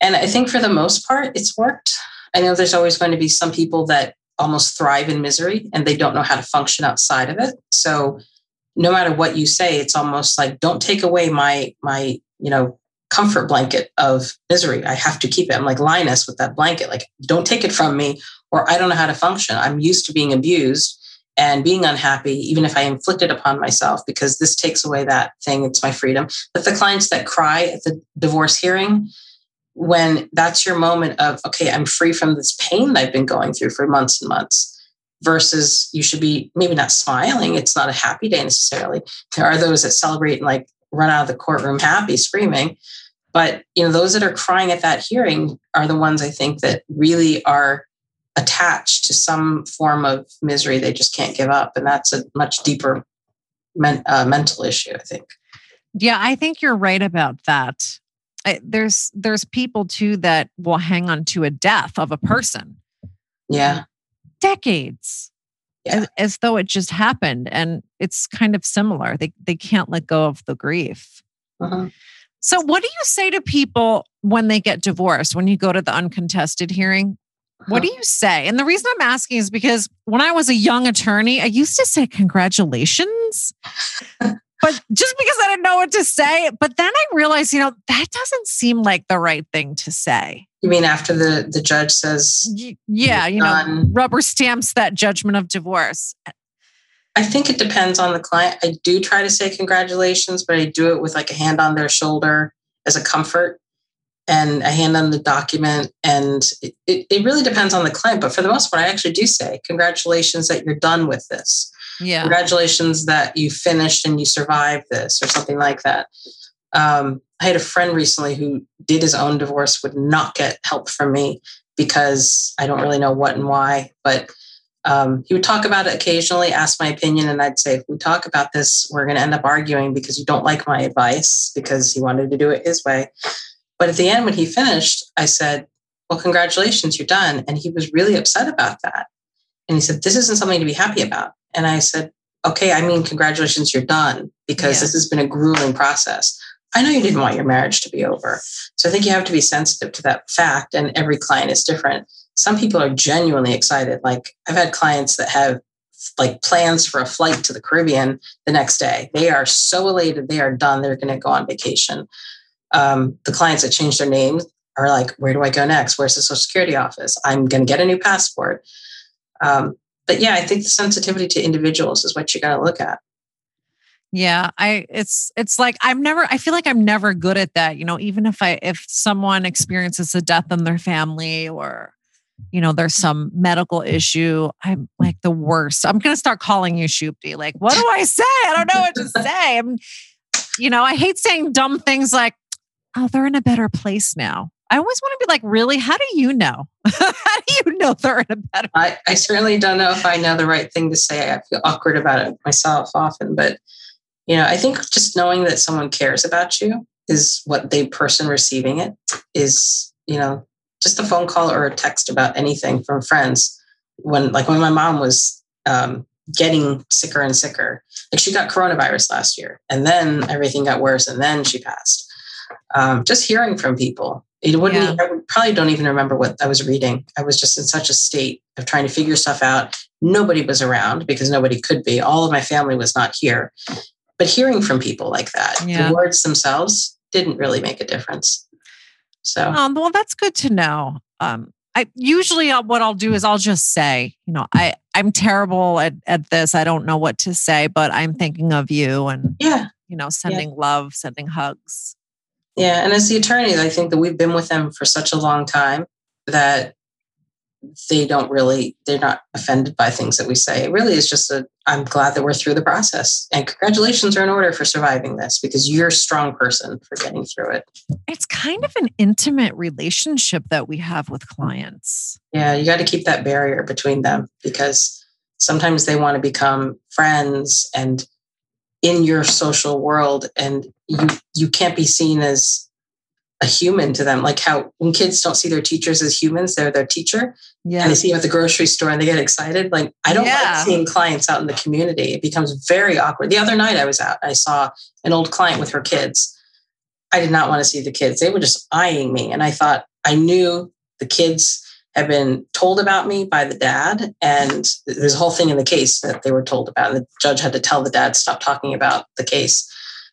and I think for the most part, it's worked. I know there's always going to be some people that almost thrive in misery and they don't know how to function outside of it. So no matter what you say, it's almost like don't take away my my you know comfort blanket of misery. I have to keep it. I'm like Linus with that blanket. Like don't take it from me, or I don't know how to function. I'm used to being abused and being unhappy, even if I inflict it upon myself, because this takes away that thing. It's my freedom. But the clients that cry at the divorce hearing, when that's your moment of, okay, I'm free from this pain that I've been going through for months and months, versus you should be maybe not smiling. It's not a happy day necessarily. There are those that celebrate and like run out of the courtroom happy, screaming. But you know, those that are crying at that hearing are the ones I think that really are attached to some form of misery they just can't give up, and that's a much deeper men, uh, mental issue. I think. Yeah, I think you're right about that. I, there's there's people too that will hang on to a death of a person. Yeah. Decades. Yeah. As, as though it just happened. And it's kind of similar. They they can't let go of the grief. Uh-huh. So what do you say to people when they get divorced, when you go to the uncontested hearing? What do you say? And the reason I'm asking is because when I was a young attorney, I used to say congratulations. but just because I didn't know what to say, but then I realized, you know, that doesn't seem like the right thing to say. You mean after the the judge says, Yeah, you know, rubber stamps that judgment of divorce. I think it depends on the client. I do try to say congratulations, but I do it with like a hand on their shoulder as a comfort and a hand on the document. And it, it, it really depends on the client. But for the most part, I actually do say congratulations that you're done with this. Yeah. Congratulations that you finished and you survived this or something like that. Um, I had a friend recently who did his own divorce, would not get help from me because I don't really know what and why, but um, he would talk about it occasionally, ask my opinion, and I'd say, if we talk about this, we're going to end up arguing because you don't like my advice because he wanted to do it his way. But at the end, when he finished, I said, Well, congratulations, you're done. And he was really upset about that. And he said, This isn't something to be happy about. And I said, Okay, I mean, congratulations, you're done because Yeah. this has been a grueling process. I know you didn't want your marriage to be over. So I think you have to be sensitive to that fact, and every client is different. Some people are genuinely excited. Like I've had clients that have like plans for a flight to the Caribbean the next day. They are so elated, they are done, they're going to go on vacation. Um, the clients that change their names are like, where do I go next? Where's the Social Security office? I'm going to get a new passport. Um, but yeah, I think the sensitivity to individuals is what you got to look at. Yeah, I it's it's like I'm never I feel like I'm never good at that, you know, even if I if someone experiences a death in their family or you know, there's some medical issue, I'm like the worst. I'm going to start calling you Shoopty. Like, what do I say? I don't know what to say. I'm you know, I hate saying dumb things like, "Oh, they're in a better place now." I always want to be like, "Really? How do you know? How do you know they're in a better I, I certainly don't know if I know the right thing to say. I feel awkward about it myself often, but you know, I think just knowing that someone cares about you is what the person receiving it is, you know, just a phone call or a text about anything from friends. When like when my mom was um, getting sicker and sicker, like she got coronavirus last year, and then everything got worse, and then she passed. Um, just hearing from people, it wouldn't. Yeah. I would, probably don't even remember what I was reading. I was just in such a state of trying to figure stuff out. Nobody was around because nobody could be. All of my family was not here. But hearing from people like that, Yeah. the words themselves didn't really make a difference. So Um, well, that's good to know. Um, I usually uh, what I'll do is I'll just say, you know, I I'm terrible at at this. I don't know what to say, but I'm thinking of you, and yeah, you know, sending love, sending hugs. Yeah. And as the attorneys, I think that we've been with them for such a long time that they don't really they're not offended by things that we say. It really is just a I'm glad that we're through the process. And congratulations are in order for surviving this because you're a strong person for getting through it. It's kind of an intimate relationship that we have with clients. Yeah, you got to keep that barrier between them because sometimes they want to become friends and in your social world and you you can't be seen as a human to them. Like how when kids don't see their teachers as humans they're their teacher. Yeah. And they see them at the grocery store and they get excited. Like i don't yeah. like seeing clients out in the community. It becomes very awkward. The other night i was out i saw an old client with her kids. I did not want to see the kids. They were just eyeing me. And i thought i knew the kids have been told about me by the dad. And there's a whole thing in the case that they were told about. And the judge had to tell the dad stop talking about the case.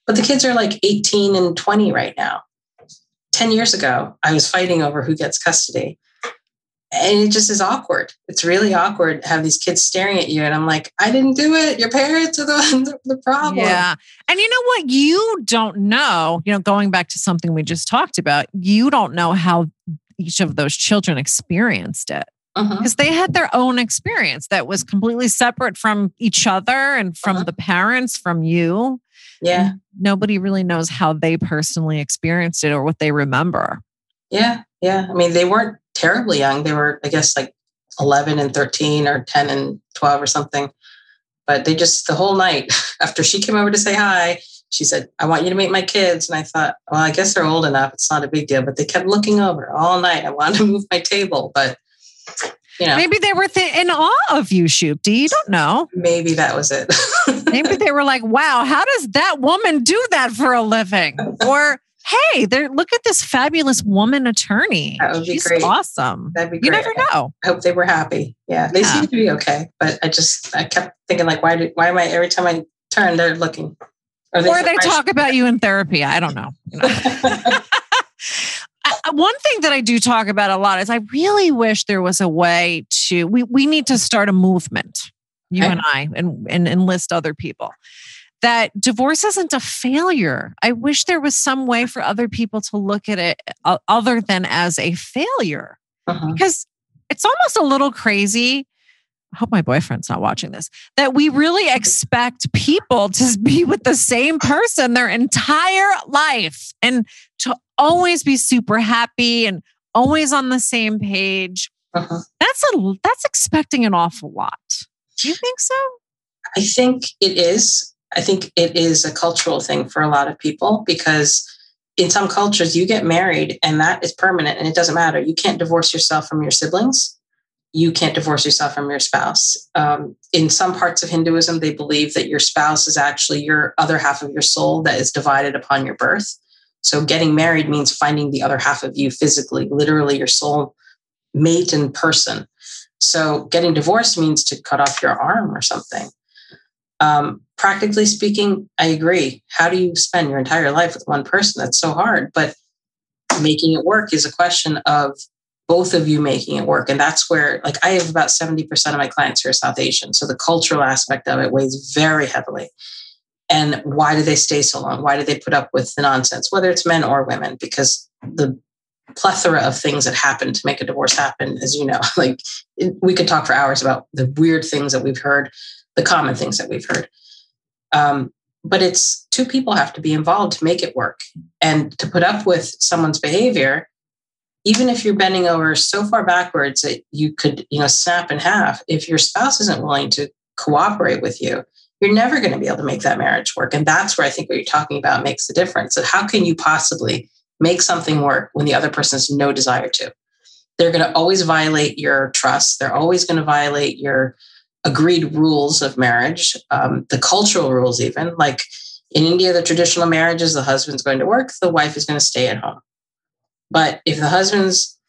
But the kids are like 18 and 20 right now. 10 years ago, I was fighting over who gets custody. And it just is awkward. It's really awkward to have these kids staring at you. And I'm like, I didn't do it. Your parents are the, the problem. Yeah. And you know what? You don't know, you know, going back to something we just talked about, you don't know how each of those children experienced it because uh-huh. they had their own experience that was completely separate from each other and from uh-huh. the parents, from you. Yeah. And nobody really knows how they personally experienced it or what they remember. Yeah. Yeah. I mean, they weren't terribly young. They were, I guess, like 11 and 13 or 10 and 12 or something. But they just, the whole night after she came over to say hi, she said, I want you to meet my kids. And I thought, well, I guess they're old enough. It's not a big deal. But they kept looking over all night. I wanted to move my table, but you know. Maybe they were th- in awe of you, Supti. You don't know. Maybe that was it. Maybe they were like, wow, how does that woman do that for a living? Or, hey, there look at this fabulous woman attorney. That would be She's great. awesome. That'd be great. You never know. I hope they were happy. Yeah. They yeah. seem to be okay. But I just I kept thinking like, why did why am I every time I turn, they're looking or they, or they talk about you in therapy. I don't know. You know. One thing that I do talk about a lot is I really wish there was a way to we we need to start a movement, you okay. and I, and, and enlist other people. That divorce isn't a failure. I wish there was some way for other people to look at it uh, other than as a failure. Uh-huh. Because it's almost a little crazy I hope my boyfriend's not watching this, that we really expect people to be with the same person their entire life and to always be super happy and always on the same page. Uh-huh. That's a that's expecting an awful lot. Do you think so? I think it is. I think it is a cultural thing for a lot of people because in some cultures you get married and that is permanent and it doesn't matter. You can't divorce yourself from your siblings you can't divorce yourself from your spouse. Um, in some parts of Hinduism, they believe that your spouse is actually your other half of your soul that is divided upon your birth. So, getting married means finding the other half of you physically, literally your soul mate in person. So, getting divorced means to cut off your arm or something. Um, practically speaking, I agree. How do you spend your entire life with one person? That's so hard. But making it work is a question of both of you making it work. And that's where, like, I have about 70% of my clients who are South Asian. So the cultural aspect of it weighs very heavily. And why do they stay so long? Why do they put up with the nonsense, whether it's men or women? Because the plethora of things that happen to make a divorce happen, as you know, like we could talk for hours about the weird things that we've heard, the common things that we've heard. Um, but it's two people have to be involved to make it work. And to put up with someone's behavior even if you're bending over so far backwards that you could, you know, snap in half, if your spouse isn't willing to cooperate with you, you're never going to be able to make that marriage work. And that's where I think what you're talking about makes the difference. So how can you possibly make something work when the other person has no desire to? They're going to always violate your trust. They're always going to violate your agreed rules of marriage, um, the cultural rules, even. Like in India, the traditional marriage is the husband's going to work, the wife is going to stay at home. But if the husband's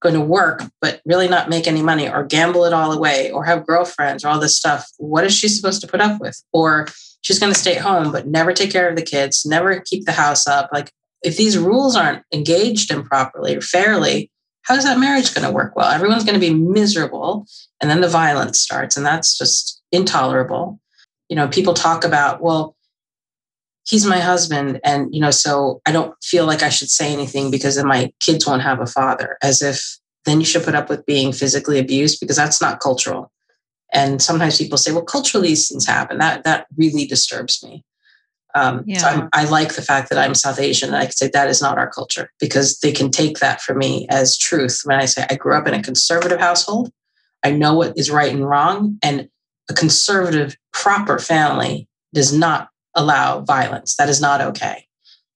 going to work, but really not make any money or gamble it all away or have girlfriends or all this stuff, what is she supposed to put up with? Or she's going to stay at home, but never take care of the kids, never keep the house up. Like, if these rules aren't engaged in properly or fairly, how's that marriage going to work well? Everyone's going to be miserable. And then the violence starts, and that's just intolerable. You know, people talk about, well, he's my husband and you know so i don't feel like i should say anything because then my kids won't have a father as if then you should put up with being physically abused because that's not cultural. And sometimes people say well culturally these things happen. That that really disturbs me. Um, yeah. so i like the fact that i'm south asian and i can say that is not our culture because they can take that for me as truth. When i say i grew up in a conservative household i know what is right and wrong and a conservative, proper family does not allow violence. That is not okay.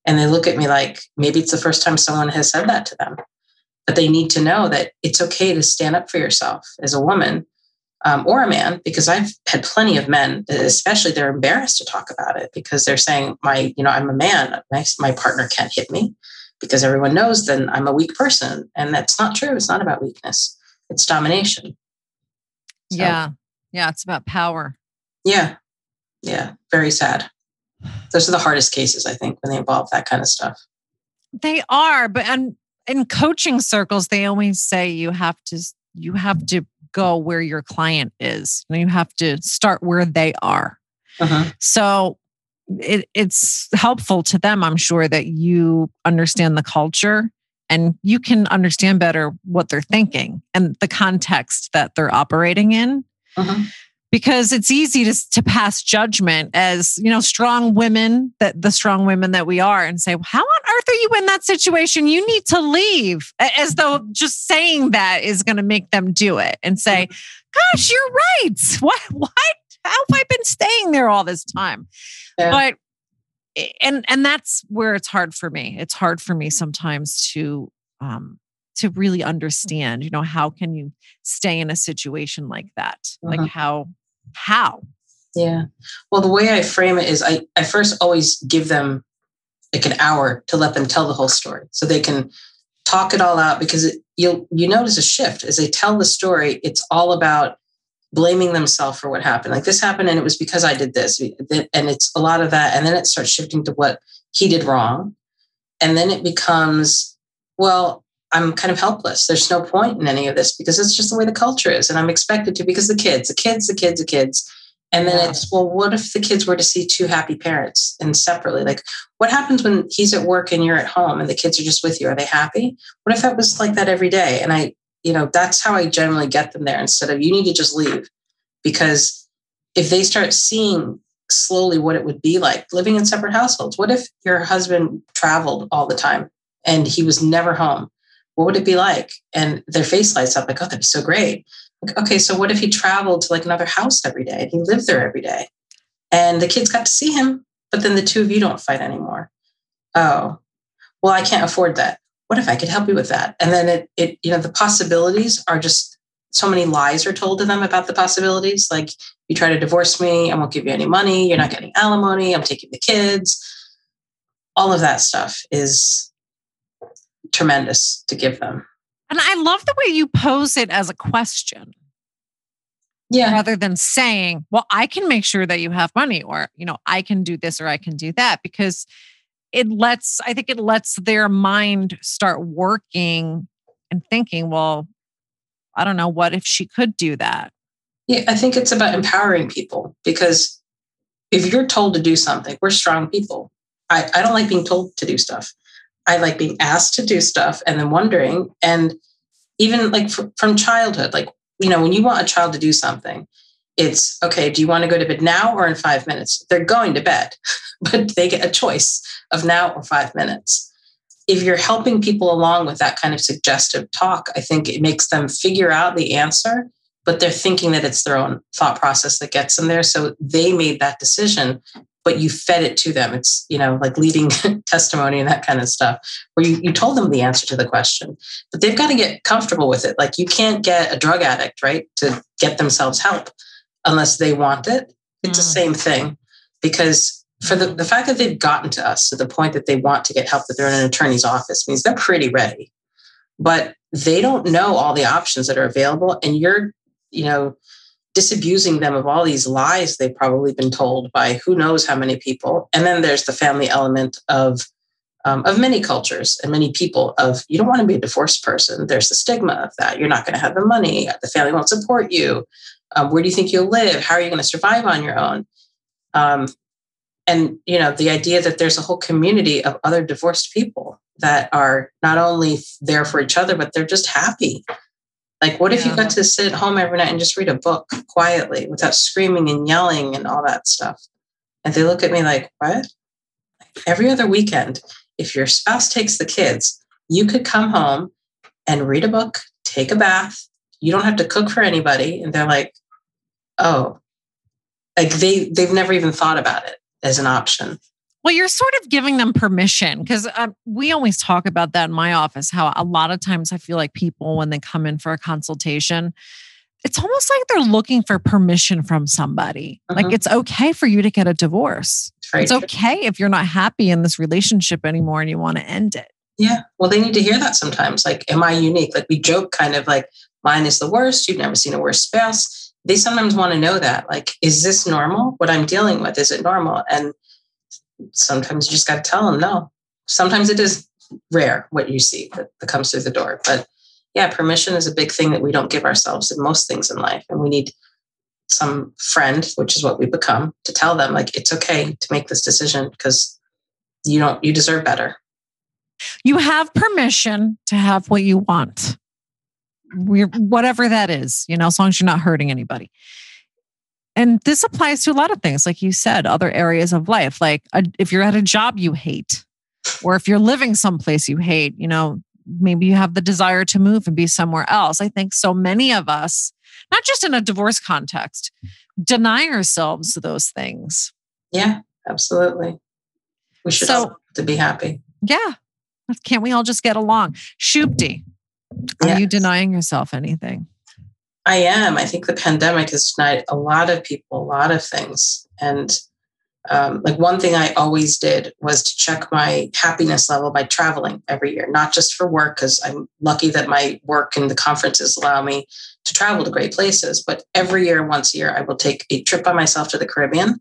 And they look at me like maybe it's the first time someone has said that to them. But they need to know that it's okay to stand up for yourself as a woman um, or a man, because I've had plenty of men, especially they're embarrassed to talk about it because they're saying, my, you know, I'm a man, my, my partner can't hit me because everyone knows then I'm a weak person. And that's not true. It's not about weakness, it's domination. So, yeah. Yeah. It's about power. Yeah. Yeah. Very sad. Those are the hardest cases, I think, when they involve that kind of stuff. They are, but and in coaching circles, they always say you have to you have to go where your client is. You have to start where they are. Uh-huh. So it, it's helpful to them, I'm sure, that you understand the culture and you can understand better what they're thinking and the context that they're operating in. Uh-huh because it's easy to, to pass judgment as you know strong women that the strong women that we are and say how on earth are you in that situation? You need to leave as though just saying that is going to make them do it and say gosh you're right. What what? How have i been staying there all this time? Yeah. but and and that's where it's hard for me. It's hard for me sometimes to um to really understand you know how can you stay in a situation like that? Uh-huh. like how how? Yeah. Well the way i frame it is i i first always give them like an hour to let them tell the whole story so they can talk it all out because it, you'll you notice a shift. As they tell the story it's all about blaming themselves for what happened. Like this happened and it was because i did this. And it's a lot of that and then it starts shifting to what he did wrong. And then it becomes well I'm kind of helpless. There's no point in any of this because it's just the way the culture is. And I'm expected to because the kids, the kids, the kids, the kids. And then yeah. it's, well, what if the kids were to see two happy parents and separately? Like, what happens when he's at work and you're at home and the kids are just with you? Are they happy? What if that was like that every day? And I, you know, that's how I generally get them there instead of you need to just leave. Because if they start seeing slowly what it would be like living in separate households, what if your husband traveled all the time and he was never home? What would it be like? And their face lights up like, oh, that'd be so great. Like, okay, so what if he traveled to like another house every day and he lived there every day? And the kids got to see him, but then the two of you don't fight anymore. Oh, well, I can't afford that. What if I could help you with that? And then it, it, you know, the possibilities are just so many lies are told to them about the possibilities. Like, you try to divorce me, I won't give you any money. You're not getting alimony. I'm taking the kids. All of that stuff is tremendous to give them. And I love the way you pose it as a question. Yeah. Rather than saying, well, I can make sure that you have money, or, you know, I can do this or I can do that, because it lets, I think it lets their mind start working and thinking, well, I don't know, what if she could do that? Yeah, I think it's about empowering people because if you're told to do something, we're strong people. I, I don't like being told to do stuff. I like being asked to do stuff and then wondering. And even like fr- from childhood, like, you know, when you want a child to do something, it's okay, do you want to go to bed now or in five minutes? They're going to bed, but they get a choice of now or five minutes. If you're helping people along with that kind of suggestive talk, I think it makes them figure out the answer, but they're thinking that it's their own thought process that gets them there. So they made that decision but you fed it to them. It's, you know, like leading testimony and that kind of stuff, where you, you told them the answer to the question, but they've got to get comfortable with it. Like you can't get a drug addict, right, to get themselves help unless they want it. It's mm. the same thing because for the, the fact that they've gotten to us to the point that they want to get help, that they're in an attorney's office means they're pretty ready, but they don't know all the options that are available. And you're, you know, disabusing them of all these lies they've probably been told by who knows how many people. And then there's the family element of um, of many cultures and many people of you don't want to be a divorced person. There's the stigma of that. You're not going to have the money. The family won't support you. Um, where do you think you'll live? How are you going to survive on your own? Um, and you know the idea that there's a whole community of other divorced people that are not only there for each other but they're just happy like, what if you got to sit at home every night and just read a book quietly without screaming and yelling and all that stuff? And they look at me like, what? Every other weekend, if your spouse takes the kids, you could come home and read a book, take a bath. You don't have to cook for anybody. And they're like, oh, like they they've never even thought about it as an option. Well, you're sort of giving them permission because uh, we always talk about that in my office. How a lot of times I feel like people, when they come in for a consultation, it's almost like they're looking for permission from somebody. Like Mhm. it's okay for you to get a divorce. It's It's okay if you're not happy in this relationship anymore and you want to end it. Yeah. Well, they need to hear that sometimes. Like, am I unique? Like we joke kind of like mine is the worst. You've never seen a worse spouse. They sometimes want to know that. Like, is this normal? What I'm dealing with, is it normal? And sometimes you just got to tell them no. Sometimes it is rare what you see that, that comes through the door. But yeah, permission is a big thing that we don't give ourselves in most things in life. And we need some friend, which is what we become, to tell them like it's okay to make this decision because you don't you deserve better. You have permission to have what you want. We're, whatever that is, you know, as long as you're not hurting anybody. And this applies to a lot of things, like you said, other areas of life. Like a, if you're at a job you hate, or if you're living someplace you hate, you know, maybe you have the desire to move and be somewhere else. I think so many of us, not just in a divorce context, deny ourselves those things. Yeah, absolutely. We should So- all to be happy. Yeah. Can't we all just get along? Supti, are you denying yourself anything? I am. I think the pandemic has denied a lot of people a lot of things. And um, like one thing I always did was to check my happiness level by traveling every year, not just for work, because I'm lucky that my work and the conferences allow me to travel to great places. But every year, once a year, I will take a trip by myself to the Caribbean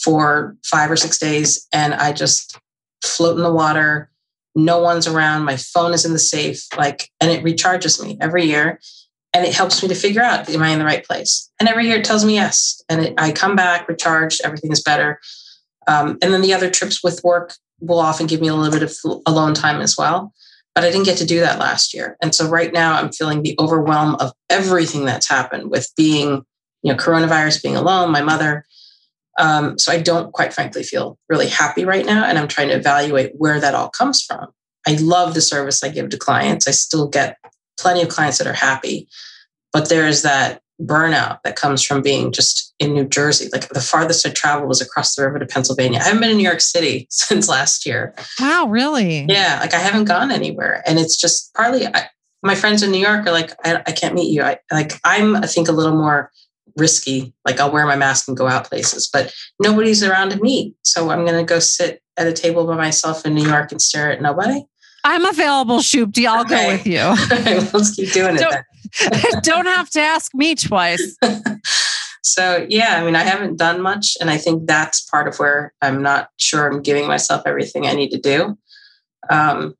for five or six days. And I just float in the water. No one's around. My phone is in the safe. Like, and it recharges me every year and it helps me to figure out am i in the right place? And every year it tells me yes and it, i come back recharged everything is better. Um, and then the other trips with work will often give me a little bit of alone time as well but i didn't get to do that last year. And so right now i'm feeling the overwhelm of everything that's happened with being you know coronavirus being alone my mother. Um, so i don't quite frankly feel really happy right now and i'm trying to evaluate where that all comes from. I love the service i give to clients. I still get plenty of clients that are happy, but there's that burnout that comes from being just in New Jersey. Like the farthest I traveled was across the river to Pennsylvania. I haven't been in New York City since last year. Wow, really? Yeah, like I haven't gone anywhere, and it's just partly I, my friends in New York are like, I, I can't meet you. I like I'm I think a little more risky. Like I'll wear my mask and go out places, but nobody's around to meet. So I'm going to go sit at a table by myself in New York and stare at nobody. I'm available, Supti. I'll go Okay. with you. Let's keep doing it. Don't-. Don't have to ask me twice. so yeah i mean i haven't done much and i think that's part of where i'm not sure i'm giving myself everything i need to do um,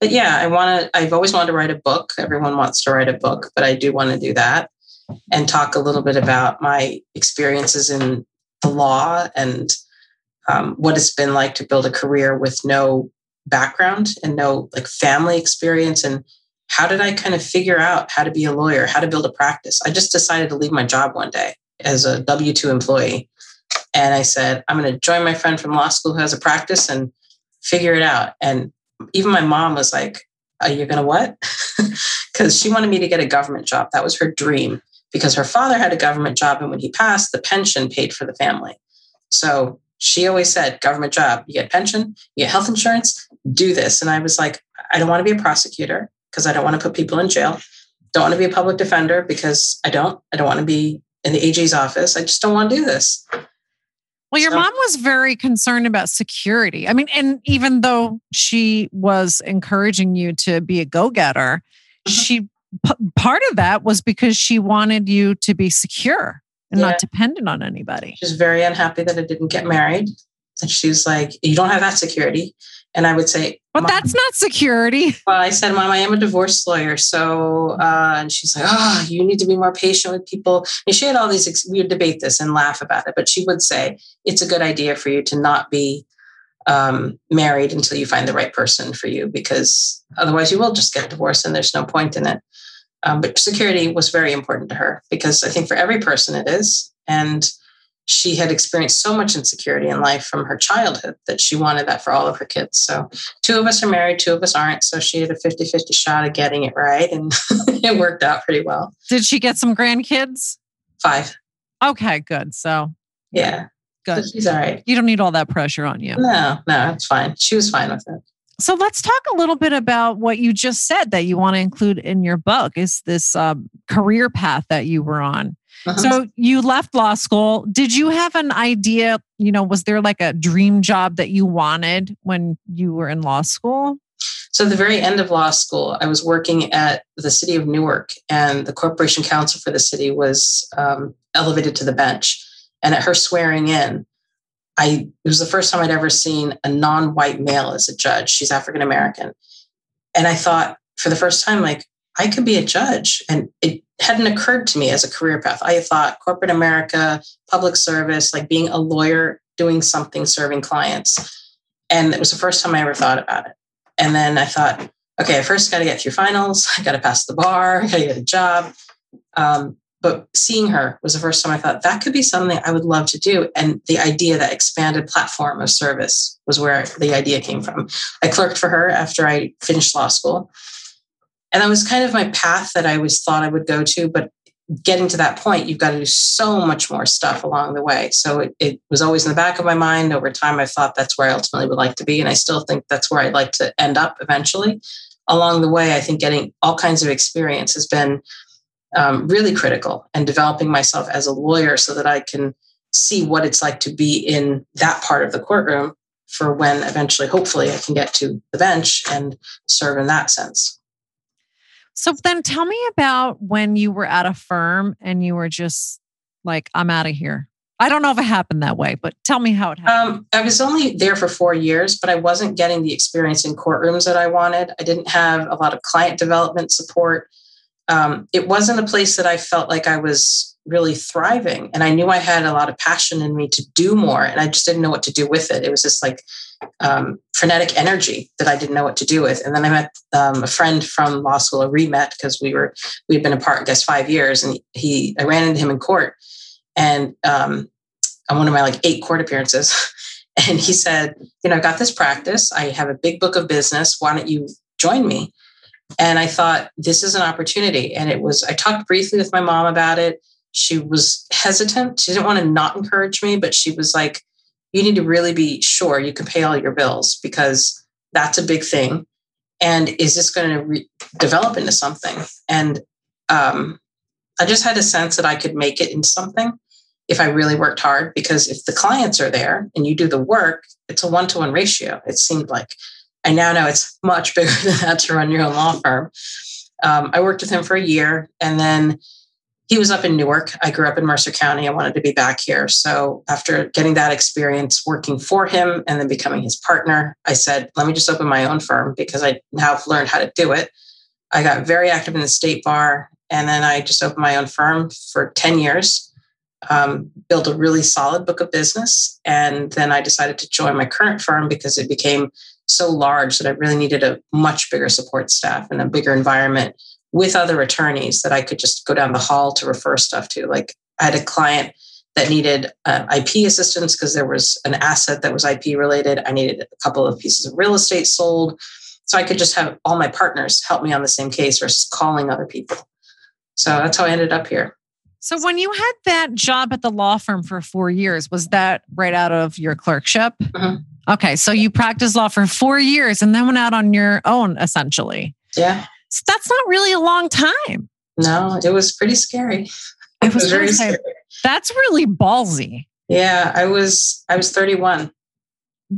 but yeah i want to i've always wanted to write a book everyone wants to write a book but i do want to do that and talk a little bit about my experiences in the law and um, what it's been like to build a career with no background and no like family experience and how did I kind of figure out how to be a lawyer, how to build a practice? I just decided to leave my job one day as a W 2 employee. And I said, I'm going to join my friend from law school who has a practice and figure it out. And even my mom was like, Are you going to what? Because she wanted me to get a government job. That was her dream because her father had a government job. And when he passed, the pension paid for the family. So she always said, Government job, you get pension, you get health insurance, do this. And I was like, I don't want to be a prosecutor because I don't want to put people in jail. Don't want to be a public defender because I don't. I don't want to be in the AG's office. I just don't want to do this. Well, your So- mom was very concerned about security. I mean, and even though she was encouraging you to be a go getter, Mhm. she p- part of that was because she wanted you to be secure and Yeah. not dependent on anybody. She's very unhappy that I didn't get married. And she's like, You don't have that security. And I would say, But that's not security. Well, I said, Mom, I am a divorce lawyer. So, uh, and she's like, Oh, you need to be more patient with people. And she had all these, ex- we would debate this and laugh about it, but she would say, It's a good idea for you to not be um, married until you find the right person for you, because otherwise you will just get divorced and there's no point in it. Um, but security was very important to her because I think for every person it is. And she had experienced so much insecurity in life from her childhood that she wanted that for all of her kids. So two of us are married, two of us aren't. So she had a 50 50 shot of getting it right. And it worked out pretty well. Did she get some grandkids? Five. Okay, good. So Yeah. Good. She's all right. You don't need all that pressure on you. No, no, it's fine. She was fine with it. So let's talk a little bit about what you just said that you want to include in your book is this um, career path that you were on. Uh-huh. So you left law school. Did you have an idea? You know, was there like a dream job that you wanted when you were in law school? So, at the very end of law school, I was working at the city of Newark, and the corporation counsel for the city was um, elevated to the bench. And at her swearing in, I it was the first time I'd ever seen a non-white male as a judge. She's African American, and I thought for the first time, like I could be a judge, and it hadn't occurred to me as a career path. I thought corporate America, public service, like being a lawyer, doing something, serving clients, and it was the first time I ever thought about it. And then I thought, okay, I first got to get through finals. I got to pass the bar. I got to get a job. Um, but seeing her was the first time I thought that could be something I would love to do. And the idea that expanded platform of service was where the idea came from. I clerked for her after I finished law school. And that was kind of my path that I always thought I would go to. But getting to that point, you've got to do so much more stuff along the way. So it, it was always in the back of my mind. Over time, I thought that's where I ultimately would like to be. And I still think that's where I'd like to end up eventually. Along the way, I think getting all kinds of experience has been um, really critical and developing myself as a lawyer so that I can see what it's like to be in that part of the courtroom for when eventually, hopefully, I can get to the bench and serve in that sense. So then tell me about when you were at a firm and you were just like, I'm out of here. I don't know if it happened that way, but tell me how it happened. Um, I was only there for four years, but I wasn't getting the experience in courtrooms that I wanted. I didn't have a lot of client development support um, it wasn't a place that I felt like I was really thriving. And I knew I had a lot of passion in me to do more, and I just didn't know what to do with it. It was just like um, frenetic energy that I didn't know what to do with. And then I met um, a friend from law school, a remet because we were we had been apart, I guess, five years, and he I ran into him in court, and um, on one of my like eight court appearances. And he said, You know, I've got this practice. I have a big book of business. Why don't you join me? And I thought, this is an opportunity. And it was, I talked briefly with my mom about it. She was hesitant. She didn't want to not encourage me, but she was like, you need to really be sure you can pay all your bills because that's a big thing. And is this going to re- develop into something? And um, I just had a sense that I could make it into something if I really worked hard. Because if the clients are there and you do the work, it's a one to one ratio, it seemed like. I now know it's much bigger than that to run your own law firm. Um, I worked with him for a year and then he was up in Newark. I grew up in Mercer County. I wanted to be back here. So after getting that experience working for him and then becoming his partner, I said, let me just open my own firm because I now have learned how to do it. I got very active in the state bar and then I just opened my own firm for 10 years, um, built a really solid book of business. And then I decided to join my current firm because it became so large that I really needed a much bigger support staff and a bigger environment with other attorneys that I could just go down the hall to refer stuff to. Like I had a client that needed uh, IP assistance because there was an asset that was IP related. I needed a couple of pieces of real estate sold. So I could just have all my partners help me on the same case versus calling other people. So that's how I ended up here. So when you had that job at the law firm for four years, was that right out of your clerkship? Mm-hmm. Okay. So you practiced law for four years and then went out on your own, essentially. Yeah. So that's not really a long time. No, it was pretty scary. It was, very scary. That's really ballsy. Yeah, I was I was 31.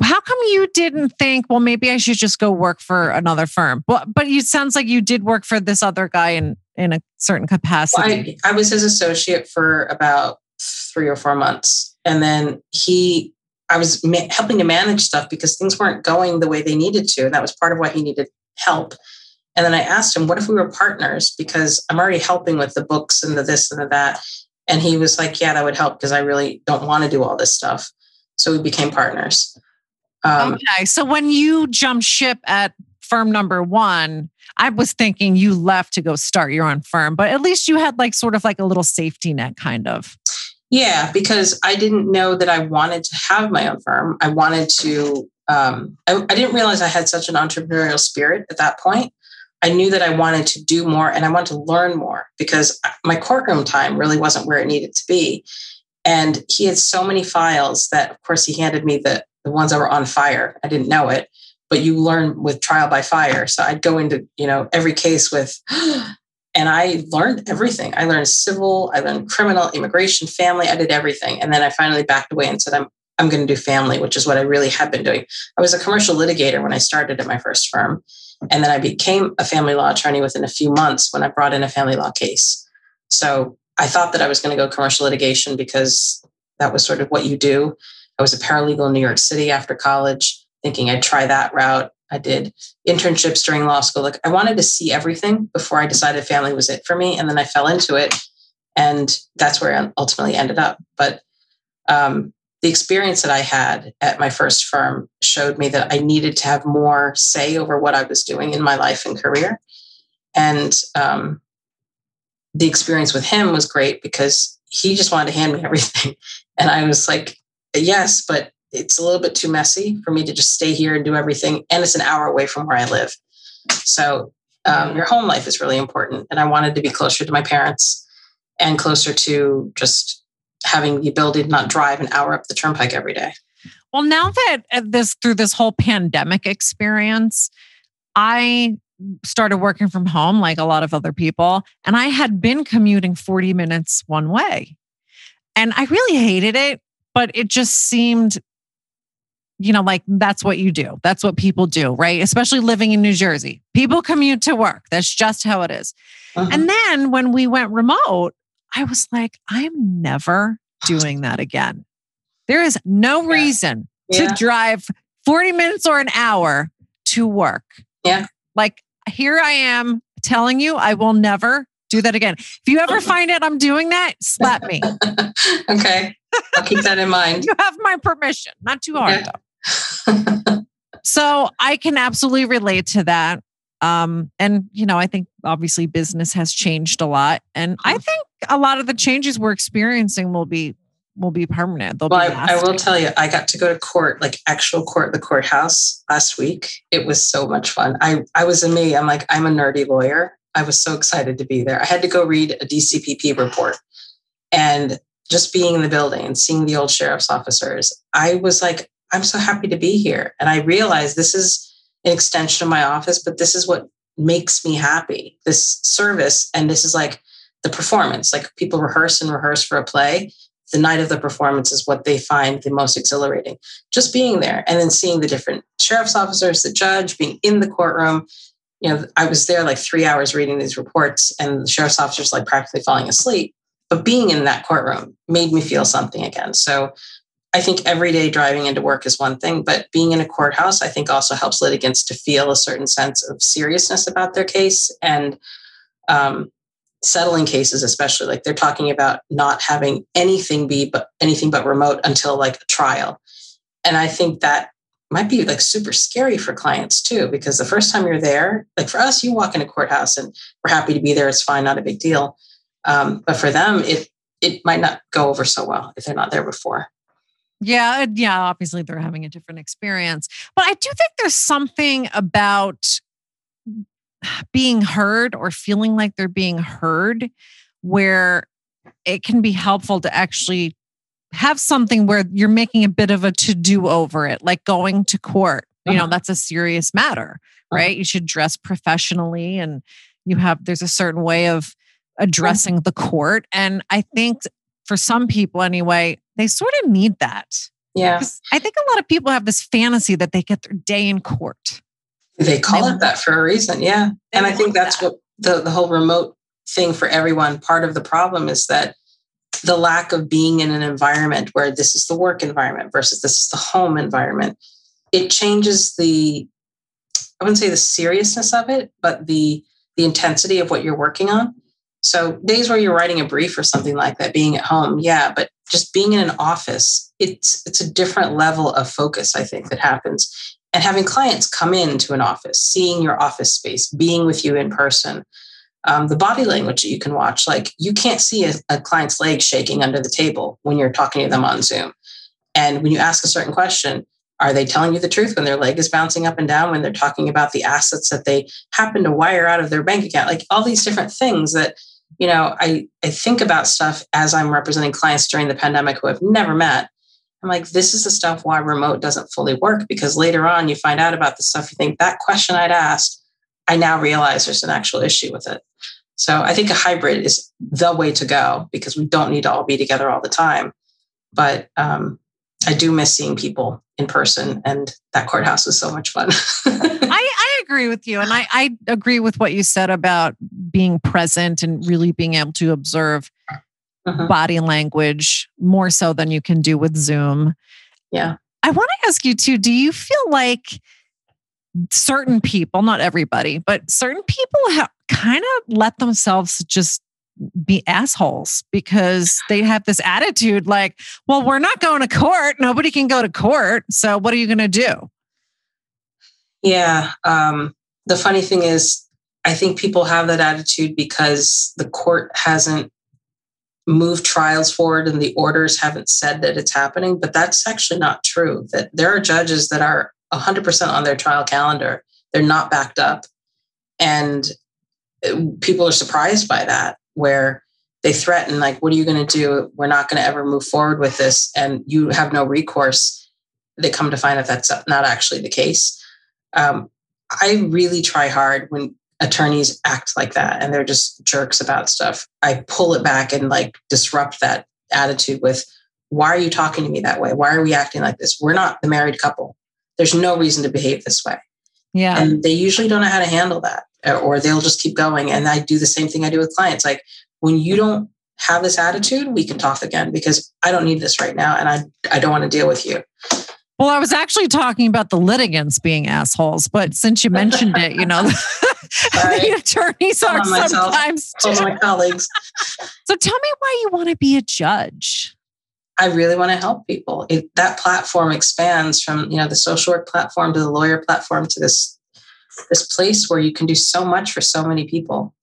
How come you didn't think, well, maybe I should just go work for another firm? But but it sounds like you did work for this other guy in in a certain capacity. Well, I, I was his associate for about three or four months. And then he I was ma- helping to manage stuff because things weren't going the way they needed to. And that was part of why he needed help. And then I asked him, what if we were partners? Because I'm already helping with the books and the this and the that. And he was like, yeah, that would help because I really don't want to do all this stuff. So we became partners. Um, okay. So when you jumped ship at firm number one, I was thinking you left to go start your own firm, but at least you had like sort of like a little safety net kind of. Yeah, because I didn't know that I wanted to have my own firm. I wanted to, um, I, I didn't realize I had such an entrepreneurial spirit at that point. I knew that I wanted to do more and I wanted to learn more because my courtroom time really wasn't where it needed to be. And he had so many files that, of course, he handed me the, the ones that were on fire. I didn't know it, but you learn with trial by fire. So I'd go into, you know, every case with, and I learned everything. I learned civil, I learned criminal, immigration, family. I did everything. And then I finally backed away and said, I'm, I'm going to do family, which is what I really had been doing. I was a commercial litigator when I started at my first firm. And then I became a family law attorney within a few months when I brought in a family law case. So I thought that I was going to go commercial litigation because that was sort of what you do. I was a paralegal in New York City after college, thinking I'd try that route. I did internships during law school. Like I wanted to see everything before I decided family was it for me. And then I fell into it. And that's where I ultimately ended up. But um, the experience that I had at my first firm showed me that I needed to have more say over what I was doing in my life and career. And um, the experience with him was great because he just wanted to hand me everything. And I was like, yes, but it's a little bit too messy for me to just stay here and do everything. And it's an hour away from where I live. So um, your home life is really important. And I wanted to be closer to my parents and closer to just having the ability to not drive an hour up the turnpike every day. Well, now that uh, this through this whole pandemic experience, I started working from home like a lot of other people, and I had been commuting 40 minutes one way. And I really hated it, but it just seemed you know, like that's what you do. That's what people do, right? Especially living in New Jersey. People commute to work. That's just how it is. Uh-huh. And then when we went remote, I was like, I'm never doing that again. There is no yeah. reason yeah. to drive 40 minutes or an hour to work. Yeah. Like here I am telling you, I will never do that again. If you ever find it I'm doing that, slap me. okay. I'll keep that in mind. you have my permission. Not too hard though. so I can absolutely relate to that. Um, and you know, I think obviously business has changed a lot. And I think a lot of the changes we're experiencing will be will be permanent. They'll well, be I, I, will tell you, I got to go to court, like actual court, the courthouse last week. It was so much fun. I I was a me. I'm like, I'm a nerdy lawyer. I was so excited to be there. I had to go read a DCPP report. And just being in the building and seeing the old sheriff's officers, I was like, I'm so happy to be here. And I realized this is an extension of my office, but this is what makes me happy. This service, and this is like the performance. Like people rehearse and rehearse for a play. The night of the performance is what they find the most exhilarating. Just being there and then seeing the different sheriff's officers, the judge, being in the courtroom. You know, I was there like three hours reading these reports, and the sheriff's officers like practically falling asleep. But being in that courtroom made me feel something again. So I think every day driving into work is one thing, but being in a courthouse, I think also helps litigants to feel a certain sense of seriousness about their case and um, settling cases, especially like they're talking about not having anything be but anything but remote until like a trial. And I think that might be like super scary for clients too, because the first time you're there, like for us, you walk in a courthouse and we're happy to be there. It's fine, not a big deal. Um, but for them, it it might not go over so well if they're not there before. Yeah, yeah, obviously they're having a different experience. But I do think there's something about being heard or feeling like they're being heard where it can be helpful to actually have something where you're making a bit of a to do over it, like going to court. You know, uh-huh. that's a serious matter, uh-huh. right? You should dress professionally and you have, there's a certain way of addressing the court. And I think for some people anyway, they sort of need that. Yeah. I think a lot of people have this fantasy that they get their day in court. They call they, it that for a reason. Yeah. And I think that's that. what the, the whole remote thing for everyone, part of the problem is that the lack of being in an environment where this is the work environment versus this is the home environment, it changes the, I wouldn't say the seriousness of it, but the the intensity of what you're working on. So days where you're writing a brief or something like that, being at home, yeah, but just being in an office, it's it's a different level of focus, I think, that happens. And having clients come into an office, seeing your office space, being with you in person, um, the body language that you can watch, like you can't see a, a client's leg shaking under the table when you're talking to them on Zoom. And when you ask a certain question, are they telling you the truth when their leg is bouncing up and down, when they're talking about the assets that they happen to wire out of their bank account? Like all these different things that you know, I, I think about stuff as I'm representing clients during the pandemic who I've never met. I'm like, this is the stuff why remote doesn't fully work because later on you find out about the stuff you think that question I'd asked, I now realize there's an actual issue with it. So I think a hybrid is the way to go because we don't need to all be together all the time. But um, I do miss seeing people in person, and that courthouse was so much fun. I, I agree with you. And I, I agree with what you said about being present and really being able to observe uh-huh. body language more so than you can do with Zoom. Yeah. I want to ask you too do you feel like certain people, not everybody, but certain people have kind of let themselves just be assholes because they have this attitude like, well, we're not going to court. Nobody can go to court. So what are you going to do? Yeah. Um, the funny thing is, I think people have that attitude because the court hasn't moved trials forward and the orders haven't said that it's happening. But that's actually not true. That there are judges that are 100% on their trial calendar, they're not backed up. And uh, people are surprised by that, where they threaten, like, what are you going to do? We're not going to ever move forward with this. And you have no recourse. They come to find that that's not actually the case. Um, I really try hard when attorneys act like that and they're just jerks about stuff. I pull it back and like disrupt that attitude with, why are you talking to me that way? Why are we acting like this? We're not the married couple. There's no reason to behave this way. Yeah. And they usually don't know how to handle that or they'll just keep going. And I do the same thing I do with clients. Like when you don't have this attitude, we can talk again because I don't need this right now and I, I don't want to deal with you. Well, I was actually talking about the litigants being assholes, but since you mentioned it, you know, the attorneys are sometimes. my colleagues. so tell me why you want to be a judge. I really want to help people. It, that platform expands from you know the social work platform to the lawyer platform to this this place where you can do so much for so many people.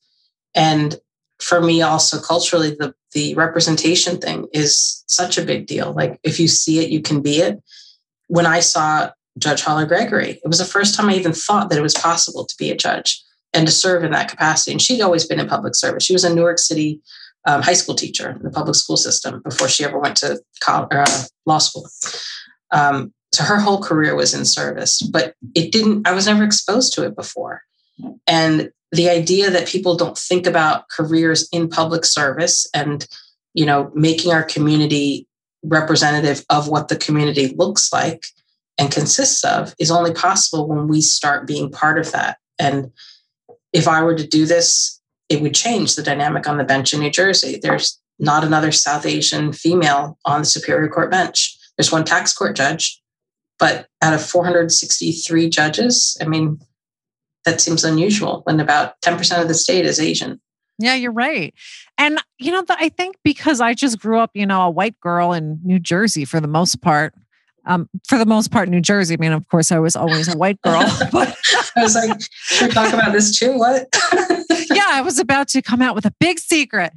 And for me, also culturally, the the representation thing is such a big deal. Like if you see it, you can be it. When I saw Judge Hollar-Gregory, it was the first time I even thought that it was possible to be a judge and to serve in that capacity. And she'd always been in public service. She was a Newark City um, high school teacher in the public school system before she ever went to college, uh, law school. Um, so her whole career was in service, but it didn't, I was never exposed to it before. And the idea that people don't think about careers in public service and, you know, making our community representative of what the community looks like and consists of is only possible when we start being part of that. And if I were to do this, it would change the dynamic on the bench in New Jersey. There's not another South Asian female on the Superior Court bench. There's one tax court judge, but out of 463 judges, I mean, that seems unusual when about 10% of the state is Asian. Yeah, you're right. And, you know, I think because I just grew up, you know, a white girl in New Jersey for the most part, um, for the most part, New Jersey. I mean, of course, I was always a white girl. But I was like, should we talk about this too? What? yeah, I was about to come out with a big secret.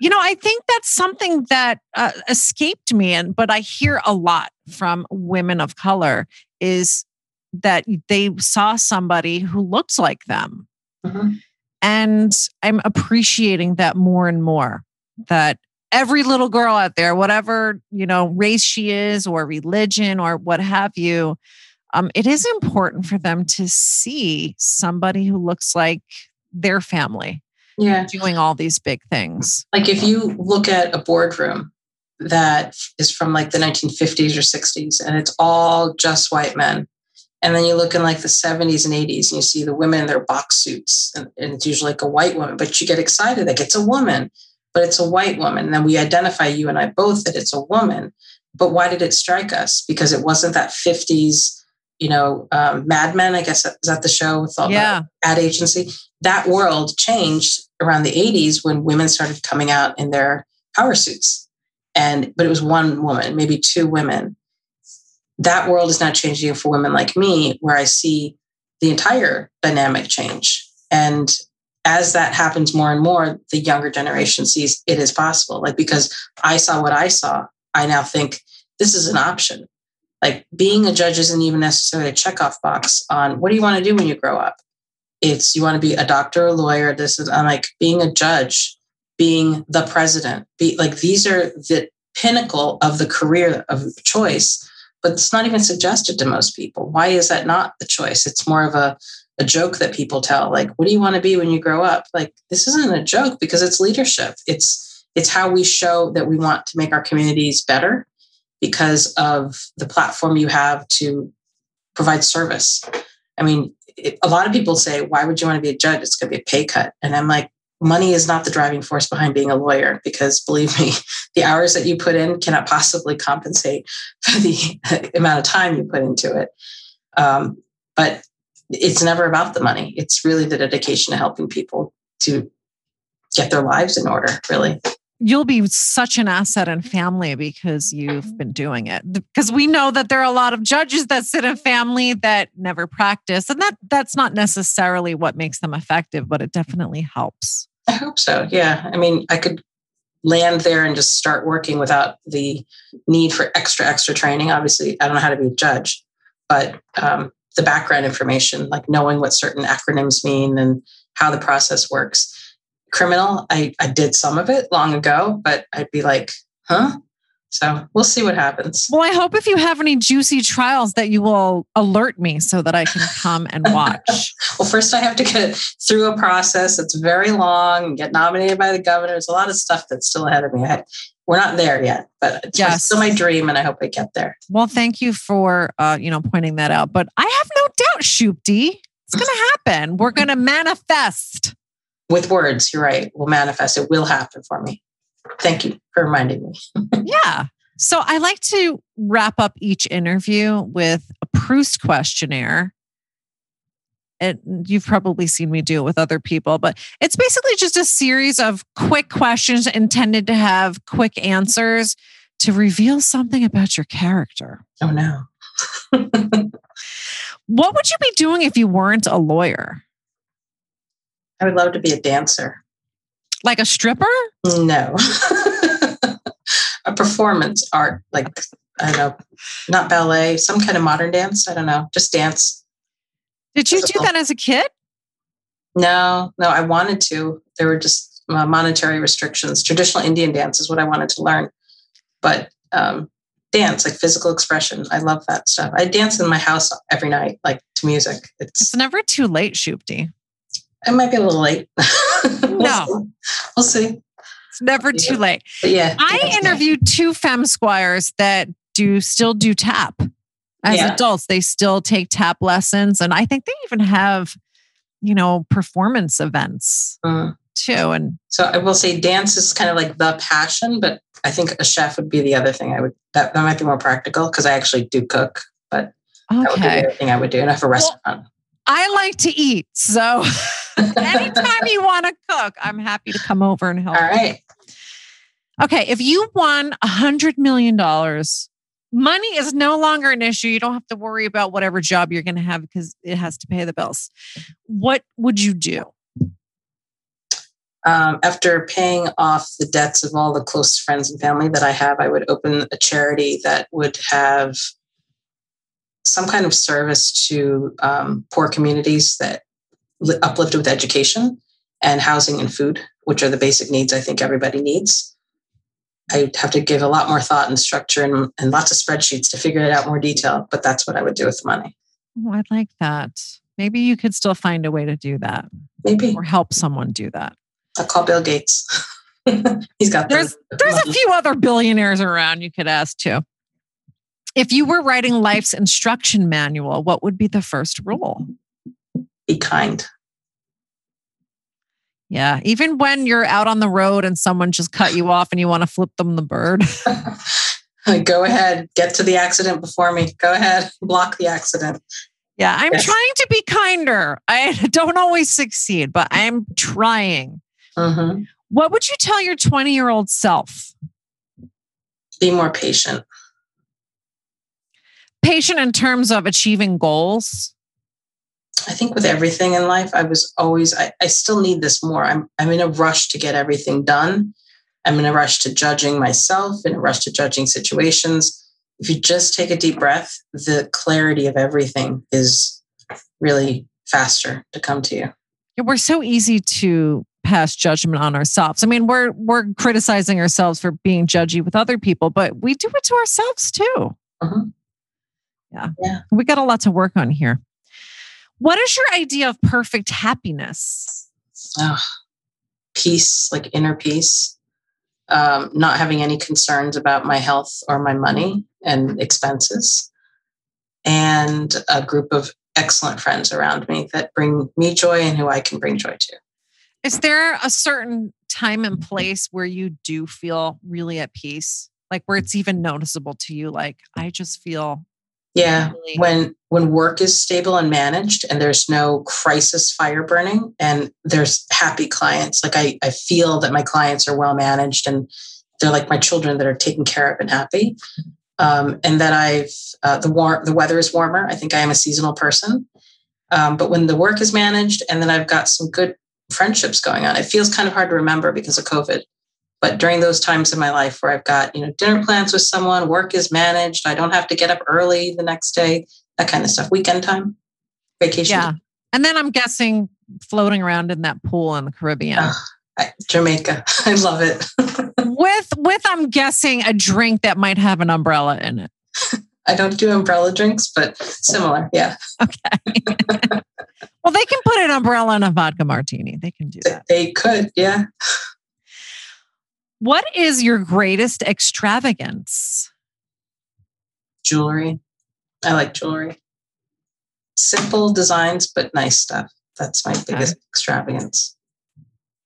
You know, I think that's something that uh, escaped me, and but I hear a lot from women of color is that they saw somebody who looked like them. Mm-hmm. And I'm appreciating that more and more that every little girl out there, whatever, you know, race she is or religion or what have you, um, it is important for them to see somebody who looks like their family yeah. doing all these big things. Like if you look at a boardroom that is from like the 1950s or 60s and it's all just white men. And then you look in like the 70s and 80s and you see the women in their box suits and, and it's usually like a white woman, but you get excited like it's a woman but it's a white woman. And then we identify you and I both that it's a woman. But why did it strike us? Because it wasn't that 50s, you know, um, Mad Men, I guess is that the show with all yeah. the ad agency? That world changed around the 80s when women started coming out in their power suits. And but it was one woman, maybe two women. That world is not changing for women like me, where I see the entire dynamic change. And as that happens more and more, the younger generation sees it is possible. Like, because I saw what I saw, I now think this is an option. Like, being a judge isn't even necessarily a checkoff box on what do you want to do when you grow up? It's you want to be a doctor or a lawyer. This is I'm like being a judge, being the president. Be like these are the pinnacle of the career of choice, but it's not even suggested to most people. Why is that not the choice? It's more of a a joke that people tell like what do you want to be when you grow up like this isn't a joke because it's leadership it's it's how we show that we want to make our communities better because of the platform you have to provide service i mean it, a lot of people say why would you want to be a judge it's going to be a pay cut and i'm like money is not the driving force behind being a lawyer because believe me the hours that you put in cannot possibly compensate for the amount of time you put into it um, but it's never about the money. It's really the dedication to helping people to get their lives in order, really. You'll be such an asset in family because you've been doing it. Because we know that there are a lot of judges that sit in family that never practice. And that that's not necessarily what makes them effective, but it definitely helps. I hope so. Yeah. I mean, I could land there and just start working without the need for extra, extra training. Obviously, I don't know how to be a judge, but um, the background information, like knowing what certain acronyms mean and how the process works. Criminal, I, I did some of it long ago, but I'd be like, huh? So we'll see what happens. Well, I hope if you have any juicy trials that you will alert me so that I can come and watch. well, first I have to get through a process that's very long and get nominated by the governor. There's a lot of stuff that's still ahead of me. I, we're not there yet, but it's yes. still my dream, and I hope I get there. Well, thank you for uh, you know pointing that out. But I have no doubt, Supti, it's going to happen. We're going to manifest with words. You're right. We'll manifest. It will happen for me. Thank you for reminding me. yeah. So I like to wrap up each interview with a Proust questionnaire And you've probably seen me do it with other people, but it's basically just a series of quick questions intended to have quick answers to reveal something about your character. Oh, no. what would you be doing if you weren't a lawyer? I would love to be a dancer. Like a stripper? No. a performance art, like, I don't know, not ballet, some kind of modern dance. I don't know, just dance. Did you do that as a kid? No, no, I wanted to. There were just uh, monetary restrictions. Traditional Indian dance is what I wanted to learn. But um, dance, like physical expression, I love that stuff. I dance in my house every night, like to music. It's, it's never too late, Supti. It might be a little late. we'll no. See. We'll see. It's never too late. But yeah. I interviewed two femsquires that do still do tap as yeah. adults they still take tap lessons and i think they even have you know performance events mm. too and so i will say dance is kind of like the passion but i think a chef would be the other thing i would that, that might be more practical because i actually do cook but okay. that would be the other thing i would do and I have a restaurant well, i like to eat so anytime you want to cook i'm happy to come over and help all right okay if you won a hundred million dollars money is no longer an issue. You don't have to worry about whatever job you're going to have because it has to pay the bills. What would you do? Um, after paying off the debts of all the close friends and family that I have, I would open a charity that would have some kind of service to um, poor communities that uplifted with education and housing and food, which are the basic needs I think everybody needs. I have to give a lot more thought and structure and, and lots of spreadsheets to figure it out more detail. But that's what I would do with the money. Oh, I like that. Maybe you could still find a way to do that. Maybe. Or help someone do that. I'll call Bill Gates. He's got there's there's money. a few other billionaires around you could ask too. If you were writing life's instruction manual, what would be the first rule? Be kind. Yeah. Even when you're out on the road and someone just cut you off and you want to flip them the bird. Go ahead. Get to the accident before me. Go ahead. Block the accident. Yeah. I'm yes. trying to be kinder. I don't always succeed, but I'm trying. Mm-hmm. What would you tell your 20 year old self? Be more patient. Patient in terms of achieving goals? I think with everything in life, I was always, I, I still need this more. I'm, I'm in a rush to get everything done. I'm in a rush to judging myself, in a rush to judging situations. If you just take a deep breath, the clarity of everything is really faster to come to you. Yeah, we're so easy to pass judgment on ourselves. I mean, we're we're criticizing ourselves for being judgy with other people, but we do it to ourselves too. Mhm. Yeah. Yeah. We got a lot to work on here. What is your idea of perfect happiness? Peace, like inner peace, um, not having any concerns about my health or my money and expenses, and a group of excellent friends around me that bring me joy and who I can bring joy to. Is there a certain time and place where you do feel really at peace? Like where it's even noticeable to you, like I just feel Yeah, when when work is stable and managed and there's no crisis fire burning and there's happy clients like i i feel that my clients are well managed and they're like my children that are taken care of and happy. Um, and that i've uh, the warm the weather is warmer. I think i am a seasonal person. Um, but when the work is managed and then i've got some good friendships going on it feels kind of hard to remember because of covid but during those times in my life where i've got you know dinner plans with someone work is managed i don't have to get up early the next day that kind of stuff weekend time vacation yeah. And then I'm guessing floating around in that pool in the Caribbean. Ugh. I- jamaica i love it with with I'm guessing a drink that might have an umbrella in it. i don't do umbrella drinks but similar yeah Okay. well, they can put an umbrella in a vodka martini. They can do that. they could yeah What is your greatest extravagance? jewelry i like jewelry simple designs but nice stuff that's my biggest extravagance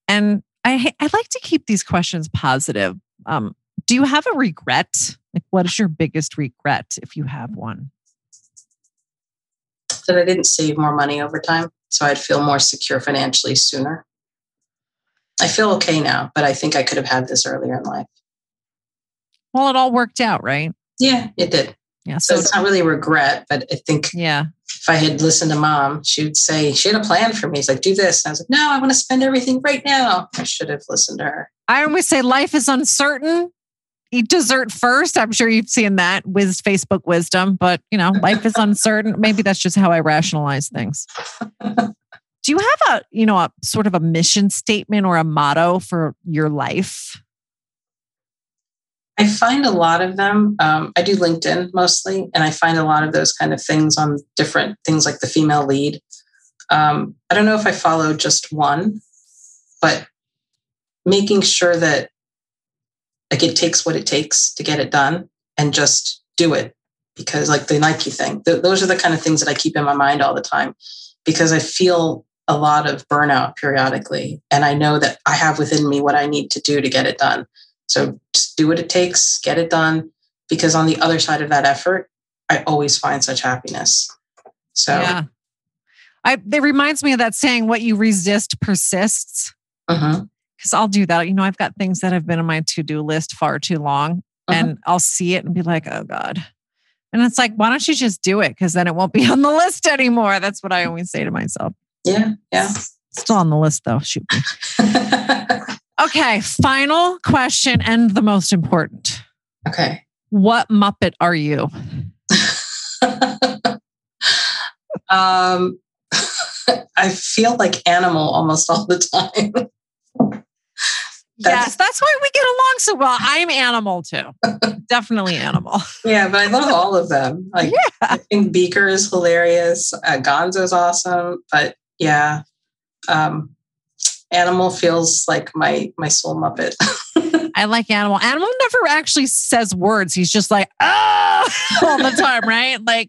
And I I like to keep these questions positive. Um, do you have a regret? Like, what is your biggest regret if you have one? that i didn't save more money over time so i'd feel more secure financially sooner i feel okay now but i think i could have had this earlier in life Well, it all worked out, right? yeah it did Yeah. so So it's not really a regret but i think yeah. if I had listened to mom, she would say, she had a plan for me. It's like, do this. And I was like, no, I want to spend everything right now. I should have listened to her. I always say life is uncertain. Eat dessert first. I'm sure you've seen that with Facebook wisdom, but you know, life is uncertain. Maybe that's just how I rationalize things. Do you have a, you know, a sort of a mission statement or a motto for your life? I find a lot of them. Um, I do LinkedIn mostly, and I find a lot of those kind of things on different things like the female lead. Um, I don't know if I follow just one, but making sure that like it takes what it takes to get it done and just do it because like the Nike thing, th- those are the kind of things that I keep in my mind all the time because I feel a lot of burnout periodically, and I know that I have within me what I need to do to get it done. So just do what it takes, get it done. Because on the other side of that effort, I always find such happiness. So Yeah. I it reminds me of that saying, what you resist persists. mhm, Because I'll do that. You know, I've got things that have been on my to-do list far too long. Mhm. And I'll see it and be like, oh God. And it's like, why don't you just do it? Because then it won't be on the list anymore. That's what I always say to myself. Yeah, yeah. Still on the list though. Shoot me. Okay, final question and the most important. okay. What Muppet are you? um, I feel like animal almost all the time. That's- yes, that's why we get along so well. I'm animal too. Definitely animal. yeah, but I love all of them. Like I think Beaker is hilarious. Uh, Gonzo's awesome, but yeah, um, animal feels like my my soul muppet. I like animal. Animal never actually says words. He's just like, ah, all the time, right? Like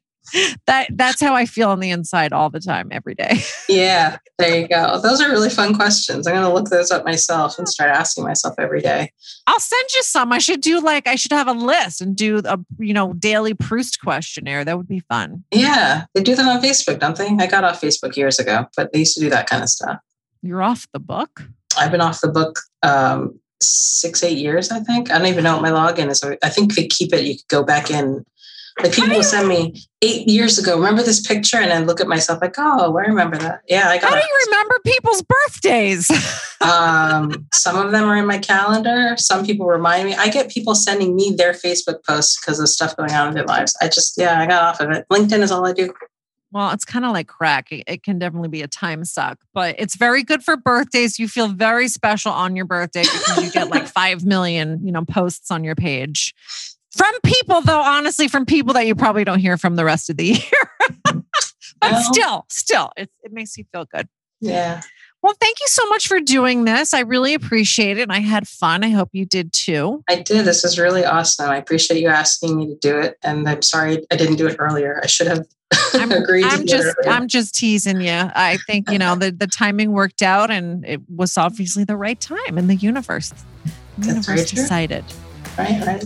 that. That's how I feel on the inside all the time, every day. yeah, there you go. Those are really fun questions. I'm going to look those up myself and start asking myself every day. I'll send you some. I should do like I should have a list and do a you know daily Proust questionnaire. That would be fun. Yeah, they do that on Facebook, don't they? I got off Facebook years ago, but they used to do that kind of stuff. You're off the book. I've been off the book um, six, eight years, I think. I don't even know what my login is. I think they keep it, you could go back in. Like people will send me eight years ago, remember this picture? And I look at myself like, oh, I remember that. Yeah, I How got do you remember people's birthdays? um, some of them are in my calendar. Some people remind me. I get people sending me their Facebook posts because of stuff going on in their lives. I just, yeah, I got off of it. LinkedIn is all I do. well, it's kind of like crack. It, it can definitely be a time suck, but it's very good for birthdays. You feel very special on your birthday because you get like 5 million, you know, posts on your page. From people though, honestly, from people that you probably don't hear from the rest of the year. but Well- still, still, it, it makes you feel good. Yeah. Well, thank you so much for doing this. I really appreciate it. And I had fun. I hope you did too. I did. This is really awesome. I appreciate you asking me to do it. And I'm sorry I didn't do it earlier. I should have I'm, agreed I'm just. I'm just teasing you. I think, you know, the, the timing worked out and it was obviously the right time in the universe. The That's very universe decided. right, right.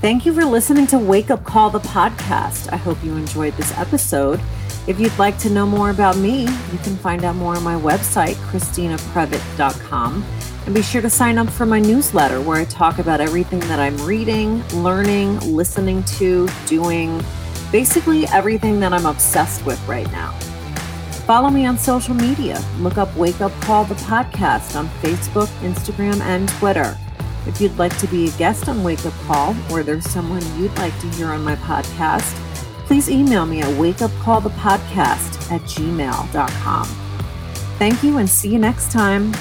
Thank you for listening to Wake Up Call the podcast. I hope you enjoyed this episode. If you'd like to know more about me, you can find out more on my website, christinaprevite.com. And be sure to sign up for my newsletter where I talk about everything that I'm reading, learning, listening to, doing, basically everything that I'm obsessed with right now. Follow me on social media. Look up Wake Up Call the podcast on Facebook, Instagram, and Twitter. If you'd like to be a guest on Wake Up Call or there's someone you'd like to hear on my podcast, please email me at wakeupcallthepodcast at gmail.com. Thank you and see you next time.